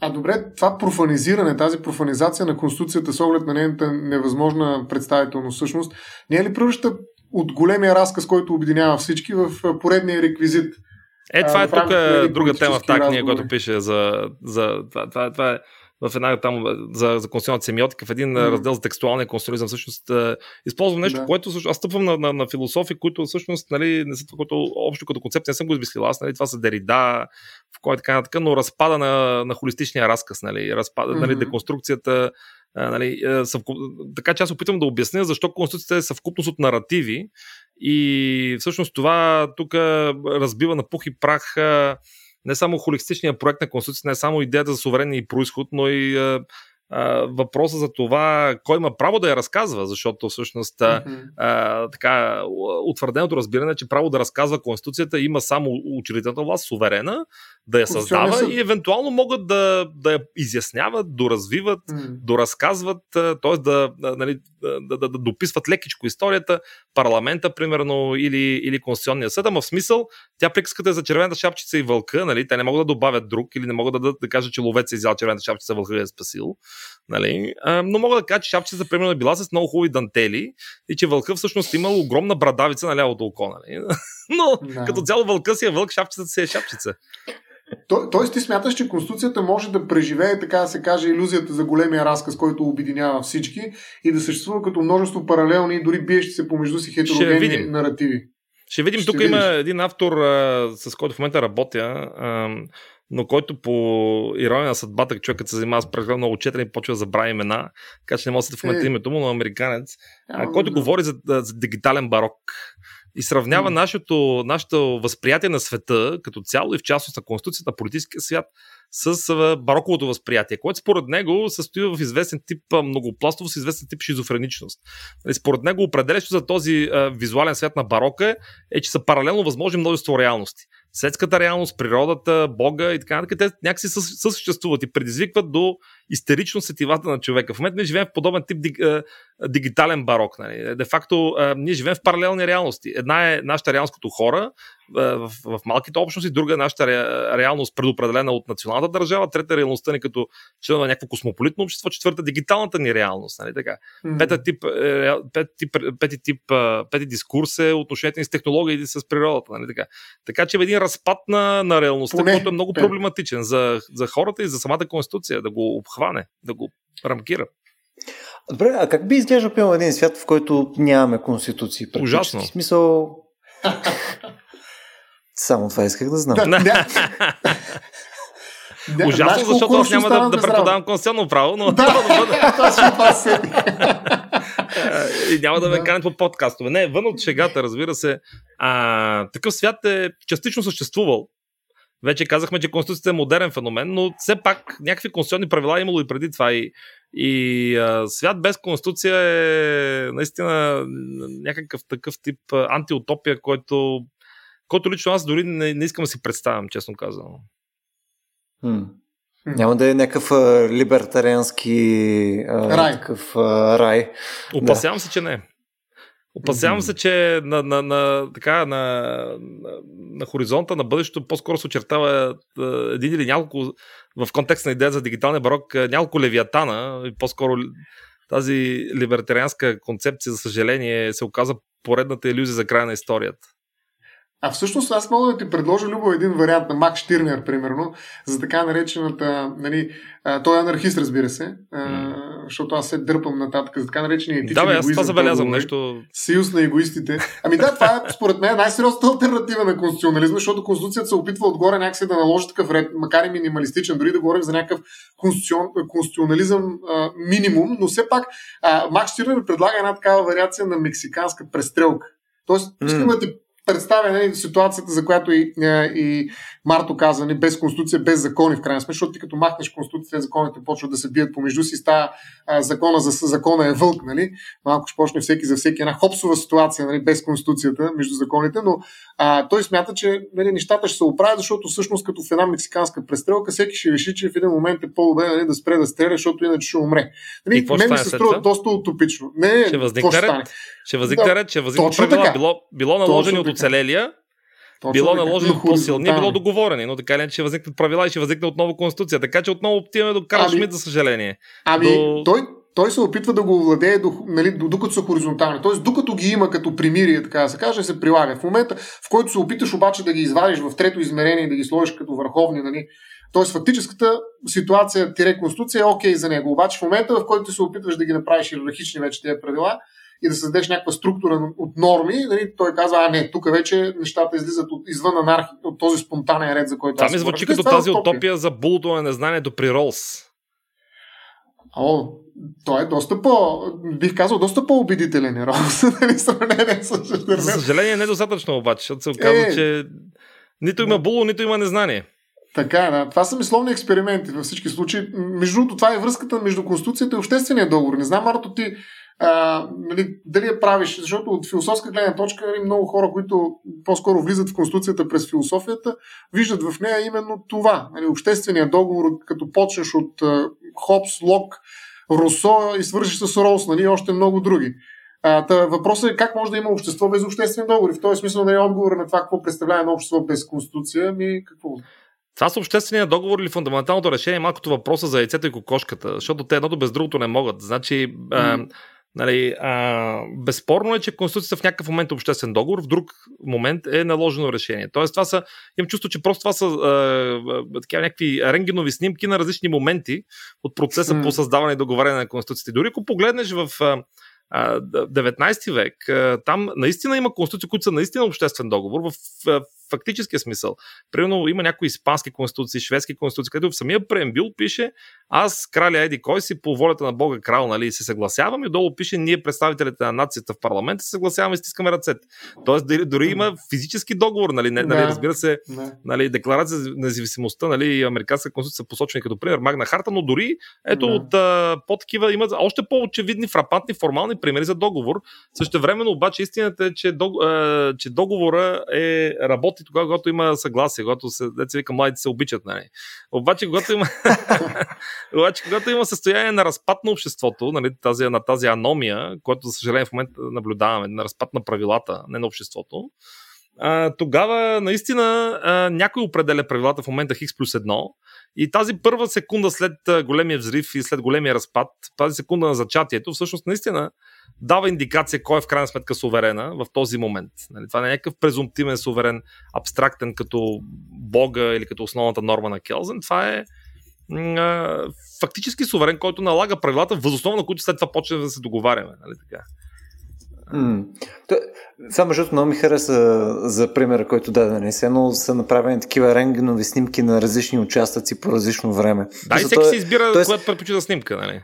А добре, това профанизиране, тази профанизация на Конституцията с оглед на нейната невъзможна представително всъщност, не е ли превръща от големия разказ, който обединява всички в поредния реквизит? Е, това е тук друга тема в тази книга, която пише за, за това, това, това е в една там за, за конституционната семиотика, в един mm. раздел за текстуалния конструизъм, всъщност използвам нещо, да. което също, аз стъпвам на, на, на философи, които всъщност нали, не са това, което общо като концепция не съм го измислил аз, нали, това са Дерида, в кой така, така, но разпада на, на холистичния разказ, нали, разпада, mm-hmm. нали, деконструкцията, а, нали, съв... така че аз опитвам да обясня защо Конституцията е съвкупност от наративи и всъщност това тук разбива на пух и прах не само холистичния проект на Конституцията, не само идеята за суверенния происход, но и въпроса за това кой има право да я разказва, защото всъщност mm-hmm. а, така, утвърденото разбиране е, че право да разказва Конституцията има само учредителната власт, суверена, да я създава и евентуално могат да, да я изясняват, доразвиват, mm-hmm. доразказват, т.е. Да, нали, да, да, да, да дописват лекичко историята, парламента, примерно, или, или Конституционния съд, ама в смисъл, тя приказката е за червената шапчица и вълка, нали? те не могат да добавят друг или не могат да, да, да кажат, че ловец е изял червената шапчица, вълка е спасил. Нали? А, но мога да кажа, че шапчицата примерно е била с много хубави дантели и че вълка всъщност имал огромна брадавица на лявото око. Нали? но да. като цяло вълка си е вълк, шапчицата си е шапчица. То, тоест ти смяташ, че Конституцията може да преживее, така да се каже, иллюзията за големия разказ, който обединява всички и да съществува като множество паралелни, дори биещи се помежду си хетерогенни наративи. Ще видим, Ще тук видиш. има един автор, а, с който в момента работя, а, но който по ирония на съдбата, човекът се занимава с прекалено много четене, почва да забравя имена, така че не мога да се в момента е. името му, но американец, а, който да. говори за, за дигитален барок и сравнява mm. нашето, нашето възприятие на света като цяло и в частност на Конституцията на политическия свят с бароковото възприятие, което според него състои в известен тип многопластово с известен тип шизофреничност. Нали, според него определящо за този визуален свят на барока е, че са паралелно възможни множество реалности светската реалност, природата, Бога и така нататък, те някакси съсъществуват и предизвикват до истерично сетивата на човека. В момента ние живеем в подобен тип дигитален барок. Нали. Де факто, ние живеем в паралелни реалности. Една е нашата реалност като хора, в, в малките общности, друга е нашата реалност предопределена от националната държава, трета е реалността ни като член на някакво космополитно общество, четвърта дигиталната ни реалност. Нали, така. Mm-hmm. Пета тип, е, пет, тип, пети, тип, пети дискурс е отношението ни с технологиите с природата. Нали, така. така че е един разпад на, на реалността, Поне, който е много проблематичен за, за хората и за самата конституция, да го обхване, да го рамкира. Добре, а как би изглеждал един свят, в който нямаме конституции? Ужасно. В смисъл... Само това исках да знам. Да, да. Ужасно, защото аз няма да, да преподавам конституционно право, но... Да, точно това се. И няма да ме канят по подкастове. Не, вън от шегата, разбира се. А, такъв свят е частично съществувал. Вече казахме, че Конституцията е модерен феномен, но все пак някакви конституционни правила е имало и преди това. И, и а, свят без Конституция е наистина някакъв такъв тип антиутопия, който който лично аз дори не, не искам да си представям, честно казано. М. Няма да е някакъв а, либертариански а, Рай. Такъв, а, рай. Опасявам се, че не. Опасявам се, че на, на, на, така, на, на, на хоризонта на бъдещето по-скоро се очертава един или няколко, в контекст на идея за дигиталния барок, няколко левиатана, и по-скоро тази либертарианска концепция, за съжаление, се оказа поредната иллюзия за края на историята. А всъщност аз мога да ти предложа, Любо, един вариант на Мак Штирнер, примерно, за така наречената, нали, той е анархист, разбира се, а, защото аз се дърпам нататък, за така наречения етичен Да, бе, аз това забелязвам той нещо. Съюз на егоистите. Ами да, това е според мен най-сериозната альтернатива на конституционализма, защото Конституцията се опитва отгоре някакси да наложи такъв ред, макар и минималистичен, дори да говорим за някакъв конституцион, конституционализъм а, минимум, но все пак а, Макс Штирнер предлага една такава вариация на мексиканска престрелка. Тоест, искам да ти представя нали, ситуацията, за която и, е, и Марто каза, нали, без конституция, без закони в крайна сметка, защото ти като махнеш конституция, законите почват да се бият помежду си, става а, закона за закона е вълк, нали? Малко ще почне всеки за всеки една хопсова ситуация, нали, без конституцията между законите, но а, той смята, че нали, нещата ще се оправят, защото всъщност като в една мексиканска престрелка, всеки ще реши, че в един момент е по-добре нали, да спре да стреля, защото иначе ще умре. Нали, мен ми се струва доста утопично. Не, ще възникне ред, ще възникне да, ред, ще възникне правила, било, било наложени от оцелелия, точно било наложено по-силни, било договорени, но така ли ще възникнат правила и ще възникне отново конституция. Така че отново отиваме до Карл ами, Шмидт, за съжаление. Ами, до... той, той се опитва да го владее нали, докато са хоризонтални. Тоест, докато ги има като примирие, така да се каже, се прилага. В момента, в който се опиташ обаче да ги извадиш в трето измерение и да ги сложиш като върховни, нали, Тоест, фактическата ситуация, тире конституция е окей okay за него. Обаче в момента, в който се опитваш да ги направиш иерархични вече тези правила, и да създадеш някаква структура от норми, нали, той казва, а не, тук вече нещата излизат от, извън анархия, от този спонтанен ред, за който Това ми звучи като тази утопия. утопия за булото на незнанието при Ролс. О, той е доста по, бих казал, доста по-убедителен е Ролс, нали, сравнение с За съжаление, недостатъчно обаче, защото се оказва, е... че нито има було, нито има незнание. Така е, да. Това са мисловни експерименти във всички случаи. Между другото, това е връзката между Конституцията и обществения договор. Не знам, Марто, ти а, нали, дали я правиш, защото от философска гледна точка нали, много хора, които по-скоро влизат в Конституцията през философията, виждат в нея именно това. Нали, обществения договор, като почнеш от а, Хопс, Лок, Русо и свършиш с Ролс, нали, и още много други. А, та, въпросът е как може да има общество без обществен договор. И в този смисъл нали, отговор на това какво представлява едно общество без конституция, ми какво? Това с обществения договор или фундаменталното решение е малкото въпроса за яйцето и кокошката, защото те едното без другото не могат. Значи, mm. Нали, а, безспорно е, че Конституцията в някакъв момент е обществен договор, в друг момент е наложено решение. Тоест, това са, имам чувство, че просто това са а, така, някакви рентгенови снимки на различни моменти от процеса mm. по създаване и договаряне на Конституцията. Дори ако погледнеш в а, 19 век, там наистина има конституции, които са наистина обществен договор в, в фактическия смисъл. Примерно има някои испански конституции, шведски конституции, където в самия преембил пише аз, краля Еди Кой си, по волята на Бога крал, нали, се съгласявам и долу пише ние, представителите на нацията в парламента, се съгласяваме и стискаме ръцете. Тоест, дори, дори има физически договор, нали, не, нали, разбира се, нали, декларация за независимостта, нали, американска конституция са посочени като пример Магна Харта, но дори ето от а, по-такива има още по-очевидни, фрапантни, формални примери за договор. Също времено обаче истината е, че, дог, а, че договора е работи тогава, когато има съгласие, когато се, деца вика, младите се обичат. Нали. Обаче, когато има Обаче, когато има състояние на разпад на обществото, нали, тази, на тази аномия, която, за съжаление, в момента наблюдаваме, на разпад на правилата, не на обществото, а, тогава наистина а, някой определя правилата в момента Хикс плюс едно и тази първа секунда след големия взрив и след големия разпад, тази секунда на зачатието, всъщност наистина дава индикация кой е в крайна сметка суверена в този момент. Нали, това не е някакъв презумптивен суверен, абстрактен като Бога или като основната норма на Келзен. Това е фактически суверен, който налага правилата, възоснова на които след това почне да се договаряме. Нали така? Mm. Това, между много ми хареса за примера, който даде. Нали? Едно са направени такива рентгенови снимки на различни участъци по различно време. Да, и всеки си избира, тоест, когато предпочита снимка. Нали?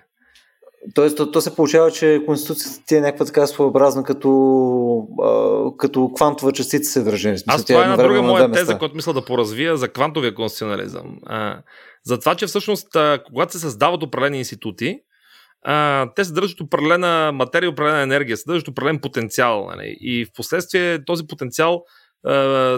Тоест, то, то се получава, че Конституцията ти е някаква така своеобразна като, а, като квантова частица се държи. Аз това е една друга моя теза, която мисля да поразвия за квантовия конституционализъм. А, за това, че всъщност, а, когато се създават определени институти, а, те съдържат определена материя, определена енергия, съдържат определен потенциал. Нали? И в последствие този потенциал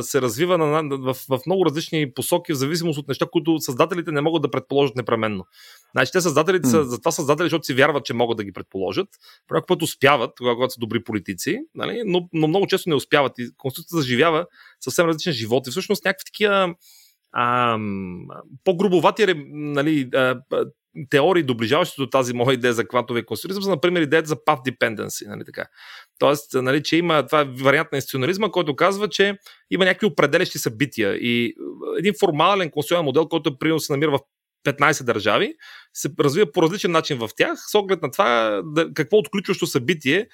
се развива на, в, в много различни посоки, в зависимост от неща, които създателите не могат да предположат непременно. Значи, те създателите mm. са затова създатели, защото си вярват, че могат да ги предположат. Понякога път успяват, когато са добри политици, нали? но, но много често не успяват. И Конституцията заживява съвсем различен живот. И всъщност някакви такива по-грубовати нали, а, теории, доближаващи до тази моя идея за квантовия конструктивизъм, са, например, идеята за path dependency. Нали, така. Тоест, нали, че има това е вариант на институционализма, който казва, че има някакви определящи събития и един формален конституционен модел, който примерно се намира в 15 държави, се развива по различен начин в тях, с оглед на това какво отключващо събитие,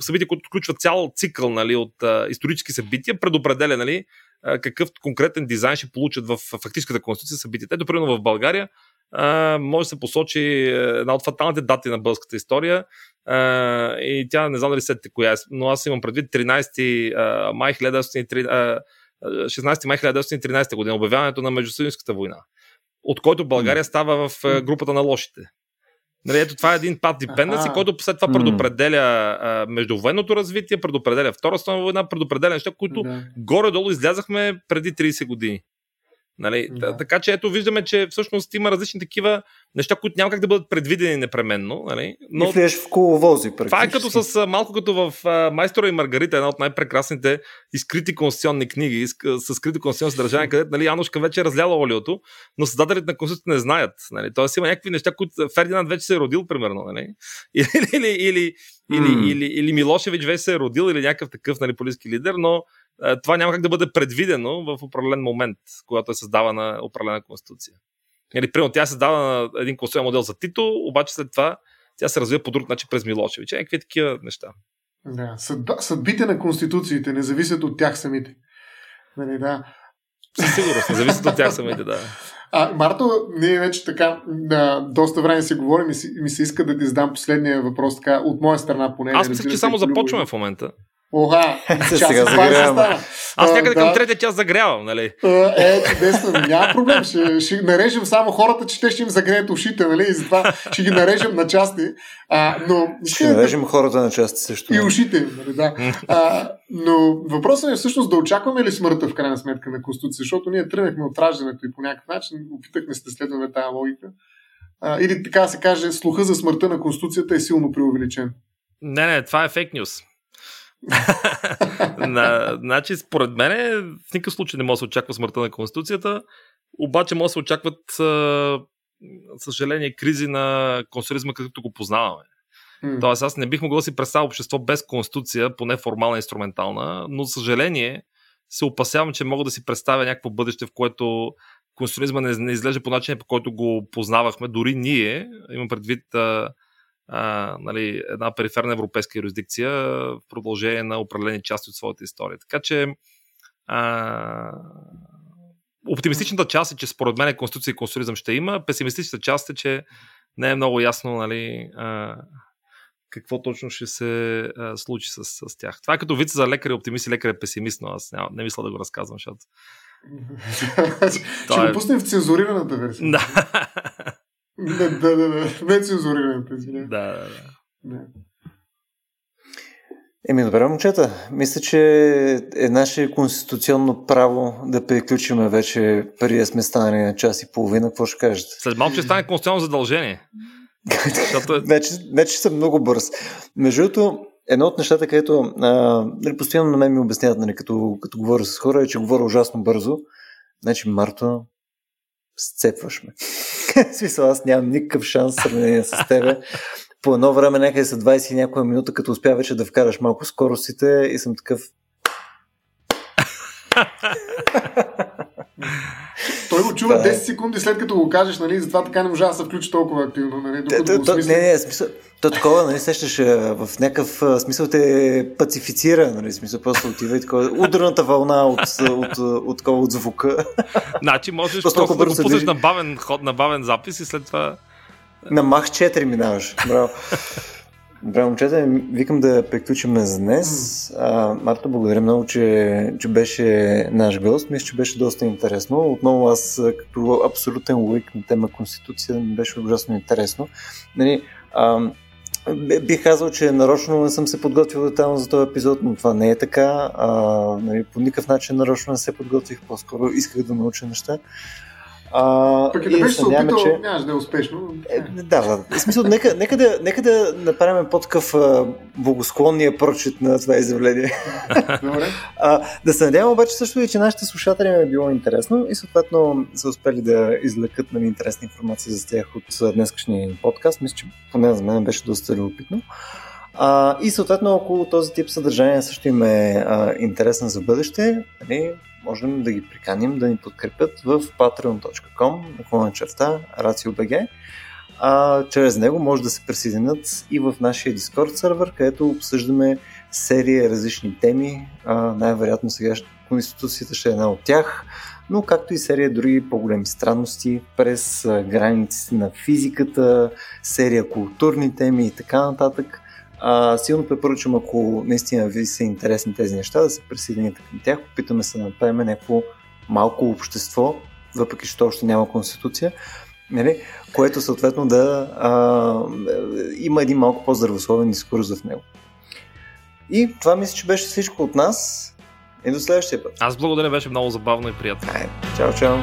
събитие, което отключва цял цикъл нали, от а, исторически събития, предопределя нали, какъв конкретен дизайн ще получат в фактическата конституция събитията. Ето, примерно в България а, може да се посочи една от фаталните дати на българската история а, и тя не знам дали сетите коя е, но аз имам предвид 13 май 1913 16 май 1913 година, обявяването на Междусъюзската война, от който България става в групата на лошите. Нали, ето това е един пат dependency, който след това предопределя а, междувоенното развитие, предопределя Втора световна война, предопределя неща, които да. горе-долу излязахме преди 30 години. Нали? Да. Така че ето виждаме, че всъщност има различни такива неща, които няма как да бъдат предвидени непременно. Нали? Но... И влезеш в коловози. Това е като с малко като в Майстора и Маргарита, една от най-прекрасните изкрити конституционни книги, с скрити конституционни съдържания, където нали, Янушка вече е разляла олиото, но създателите на конституцията не знаят. Нали? Тоест има някакви неща, които Фердинанд вече се е родил, примерно. Нали? Или, или, или, mm. или, или, или Милошевич вече се е родил, или някакъв такъв нали, политически лидер, но това няма как да бъде предвидено в определен момент, когато е създавана определена конституция. Или, примерно, тя е създава един конституционен модел за Тито, обаче след това тя се развива по друг начин през Милошевич. Някакви такива неща. Да, съдбите на конституциите не зависят от тях самите. Нали, да. Със сигурност, не зависят от тях самите, да. А, Марто, ние вече така да, доста време си говорим и си, ми се иска да ти задам последния въпрос, така, от моя страна поне. Аз мисля, че само започваме в момента. Оха, сега загрявам. Аз някъде към третия час загрявам, нали? Е, чудесно, няма проблем. Ще, ще нарежем само хората, че те ще им загреят ушите, нали? И затова ще ги нарежем на части. А, но, ще нарежем хората на части също. И ушите нали, да. А, но въпросът е всъщност да очакваме ли смъртта в крайна сметка на Конституция, защото ние тръгнахме от раждането и по някакъв начин опитахме се да следваме тази логика. А, или така се каже, слуха за смъртта на Конституцията е силно преувеличен. Не, не, това е фейк нюс. На, значи, според мен, в никакъв случай не може да се очаква смъртта на Конституцията, обаче може да се очакват, съжаление, кризи на консулизма, както го познаваме. Mm. Тоест, аз не бих могъл да си представя общество без конституция, поне формална и инструментална, но, за съжаление, се опасявам, че мога да си представя някакво бъдеще, в което конституционизма не, не изглежда по начин, по който го познавахме. Дори ние, имам предвид а, а, нали, една периферна европейска юрисдикция в продължение на определени части от своята история. Така че а, оптимистичната част е, че според мен конституция и конституционизъм ще има. Песимистичната част е, че не е много ясно нали, а, какво точно ще се а, случи с, с тях. Това е като вица за лекар и оптимист и лекар е песимист, но аз няма, не мисля да го разказвам, защото... ще го е... пуснем в цензурираната версия. Да. Да, да, да, да. Нецензурираната, извиня. Да, да, да. Еми, добре, момчета. Мисля, че е наше конституционно право да приключим вече преди да сме станали на час и половина. Какво ще кажете? След малко ще стане конституционно задължение. Защото... Е- вече, вече съм много бърз. Между другото, едно от нещата, където а, нали, постоянно на мен ми обясняват, нали, като, като говоря с хора, е, че говоря ужасно бързо. Значи, Марто, сцепваш ме. смисъл, аз нямам никакъв шанс сравнение с тебе. По едно време, някъде са 20 и някоя минута, като успя вече да вкараш малко скоростите и съм такъв... Той го чува 10 е. секунди след като го кажеш, нали? Затова така не можа да се включи толкова активно, нали? Докато то, то, не, не, смисъл, то такова, нали, сещаш, в някакъв смисъл те пацифицира, нали, смисъл просто отива и такова, ударната вълна от, от, от, от, от звука. Значи можеш просто, просто да го пуснеш на бавен ход, на бавен запис и след това... На мах 4 минаваш, браво. Добре, момчета, викам да приключим за днес. А, Марта, благодаря много, че, че беше наш гост. Мисля, че беше доста интересно. Отново аз, като абсолютен луик на тема Конституция, ми беше ужасно интересно. Нали, а, Бих казал, че нарочно не съм се подготвил детално за този епизод, но това не е така. А, нали, по никакъв начин нарочно не се подготвих, по-скоро исках да науча неща. А, Пък и да беше се опитал, че... нямаш да е успешно. Е, да, да. В смисъл, нека, нека, да, нека да направим по-такъв богосклонния прочит на това изявление. Добре. А, да се надявам обаче също и, че нашите слушатели ми е било интересно и съответно са успели да излекат нали, интересна информация за тях от днескашния подкаст. Мисля, че поне за мен беше доста любопитно. А, и съответно, около този тип съдържание също им е а, интересно за бъдеще. Нали, можем да ги приканим да ни подкрепят в patreon.com на черта RACIO.BG. А, чрез него може да се присъединят и в нашия Discord сервер, където обсъждаме серия различни теми. Най-вероятно сега Конституцията ще е една от тях, но както и серия други по-големи странности през границите на физиката, серия културни теми и така нататък. А, силно препоръчвам, ако наистина ви са интересни тези неща, да се присъедините към тях. Опитаме се да направим някакво малко общество, въпреки че още няма конституция, нали? което съответно да а, има един малко по-здравословен дискурс в него. И това мисля, че беше всичко от нас. И до следващия път. Аз благодаря, беше много забавно и приятно. Ай, чао, чао.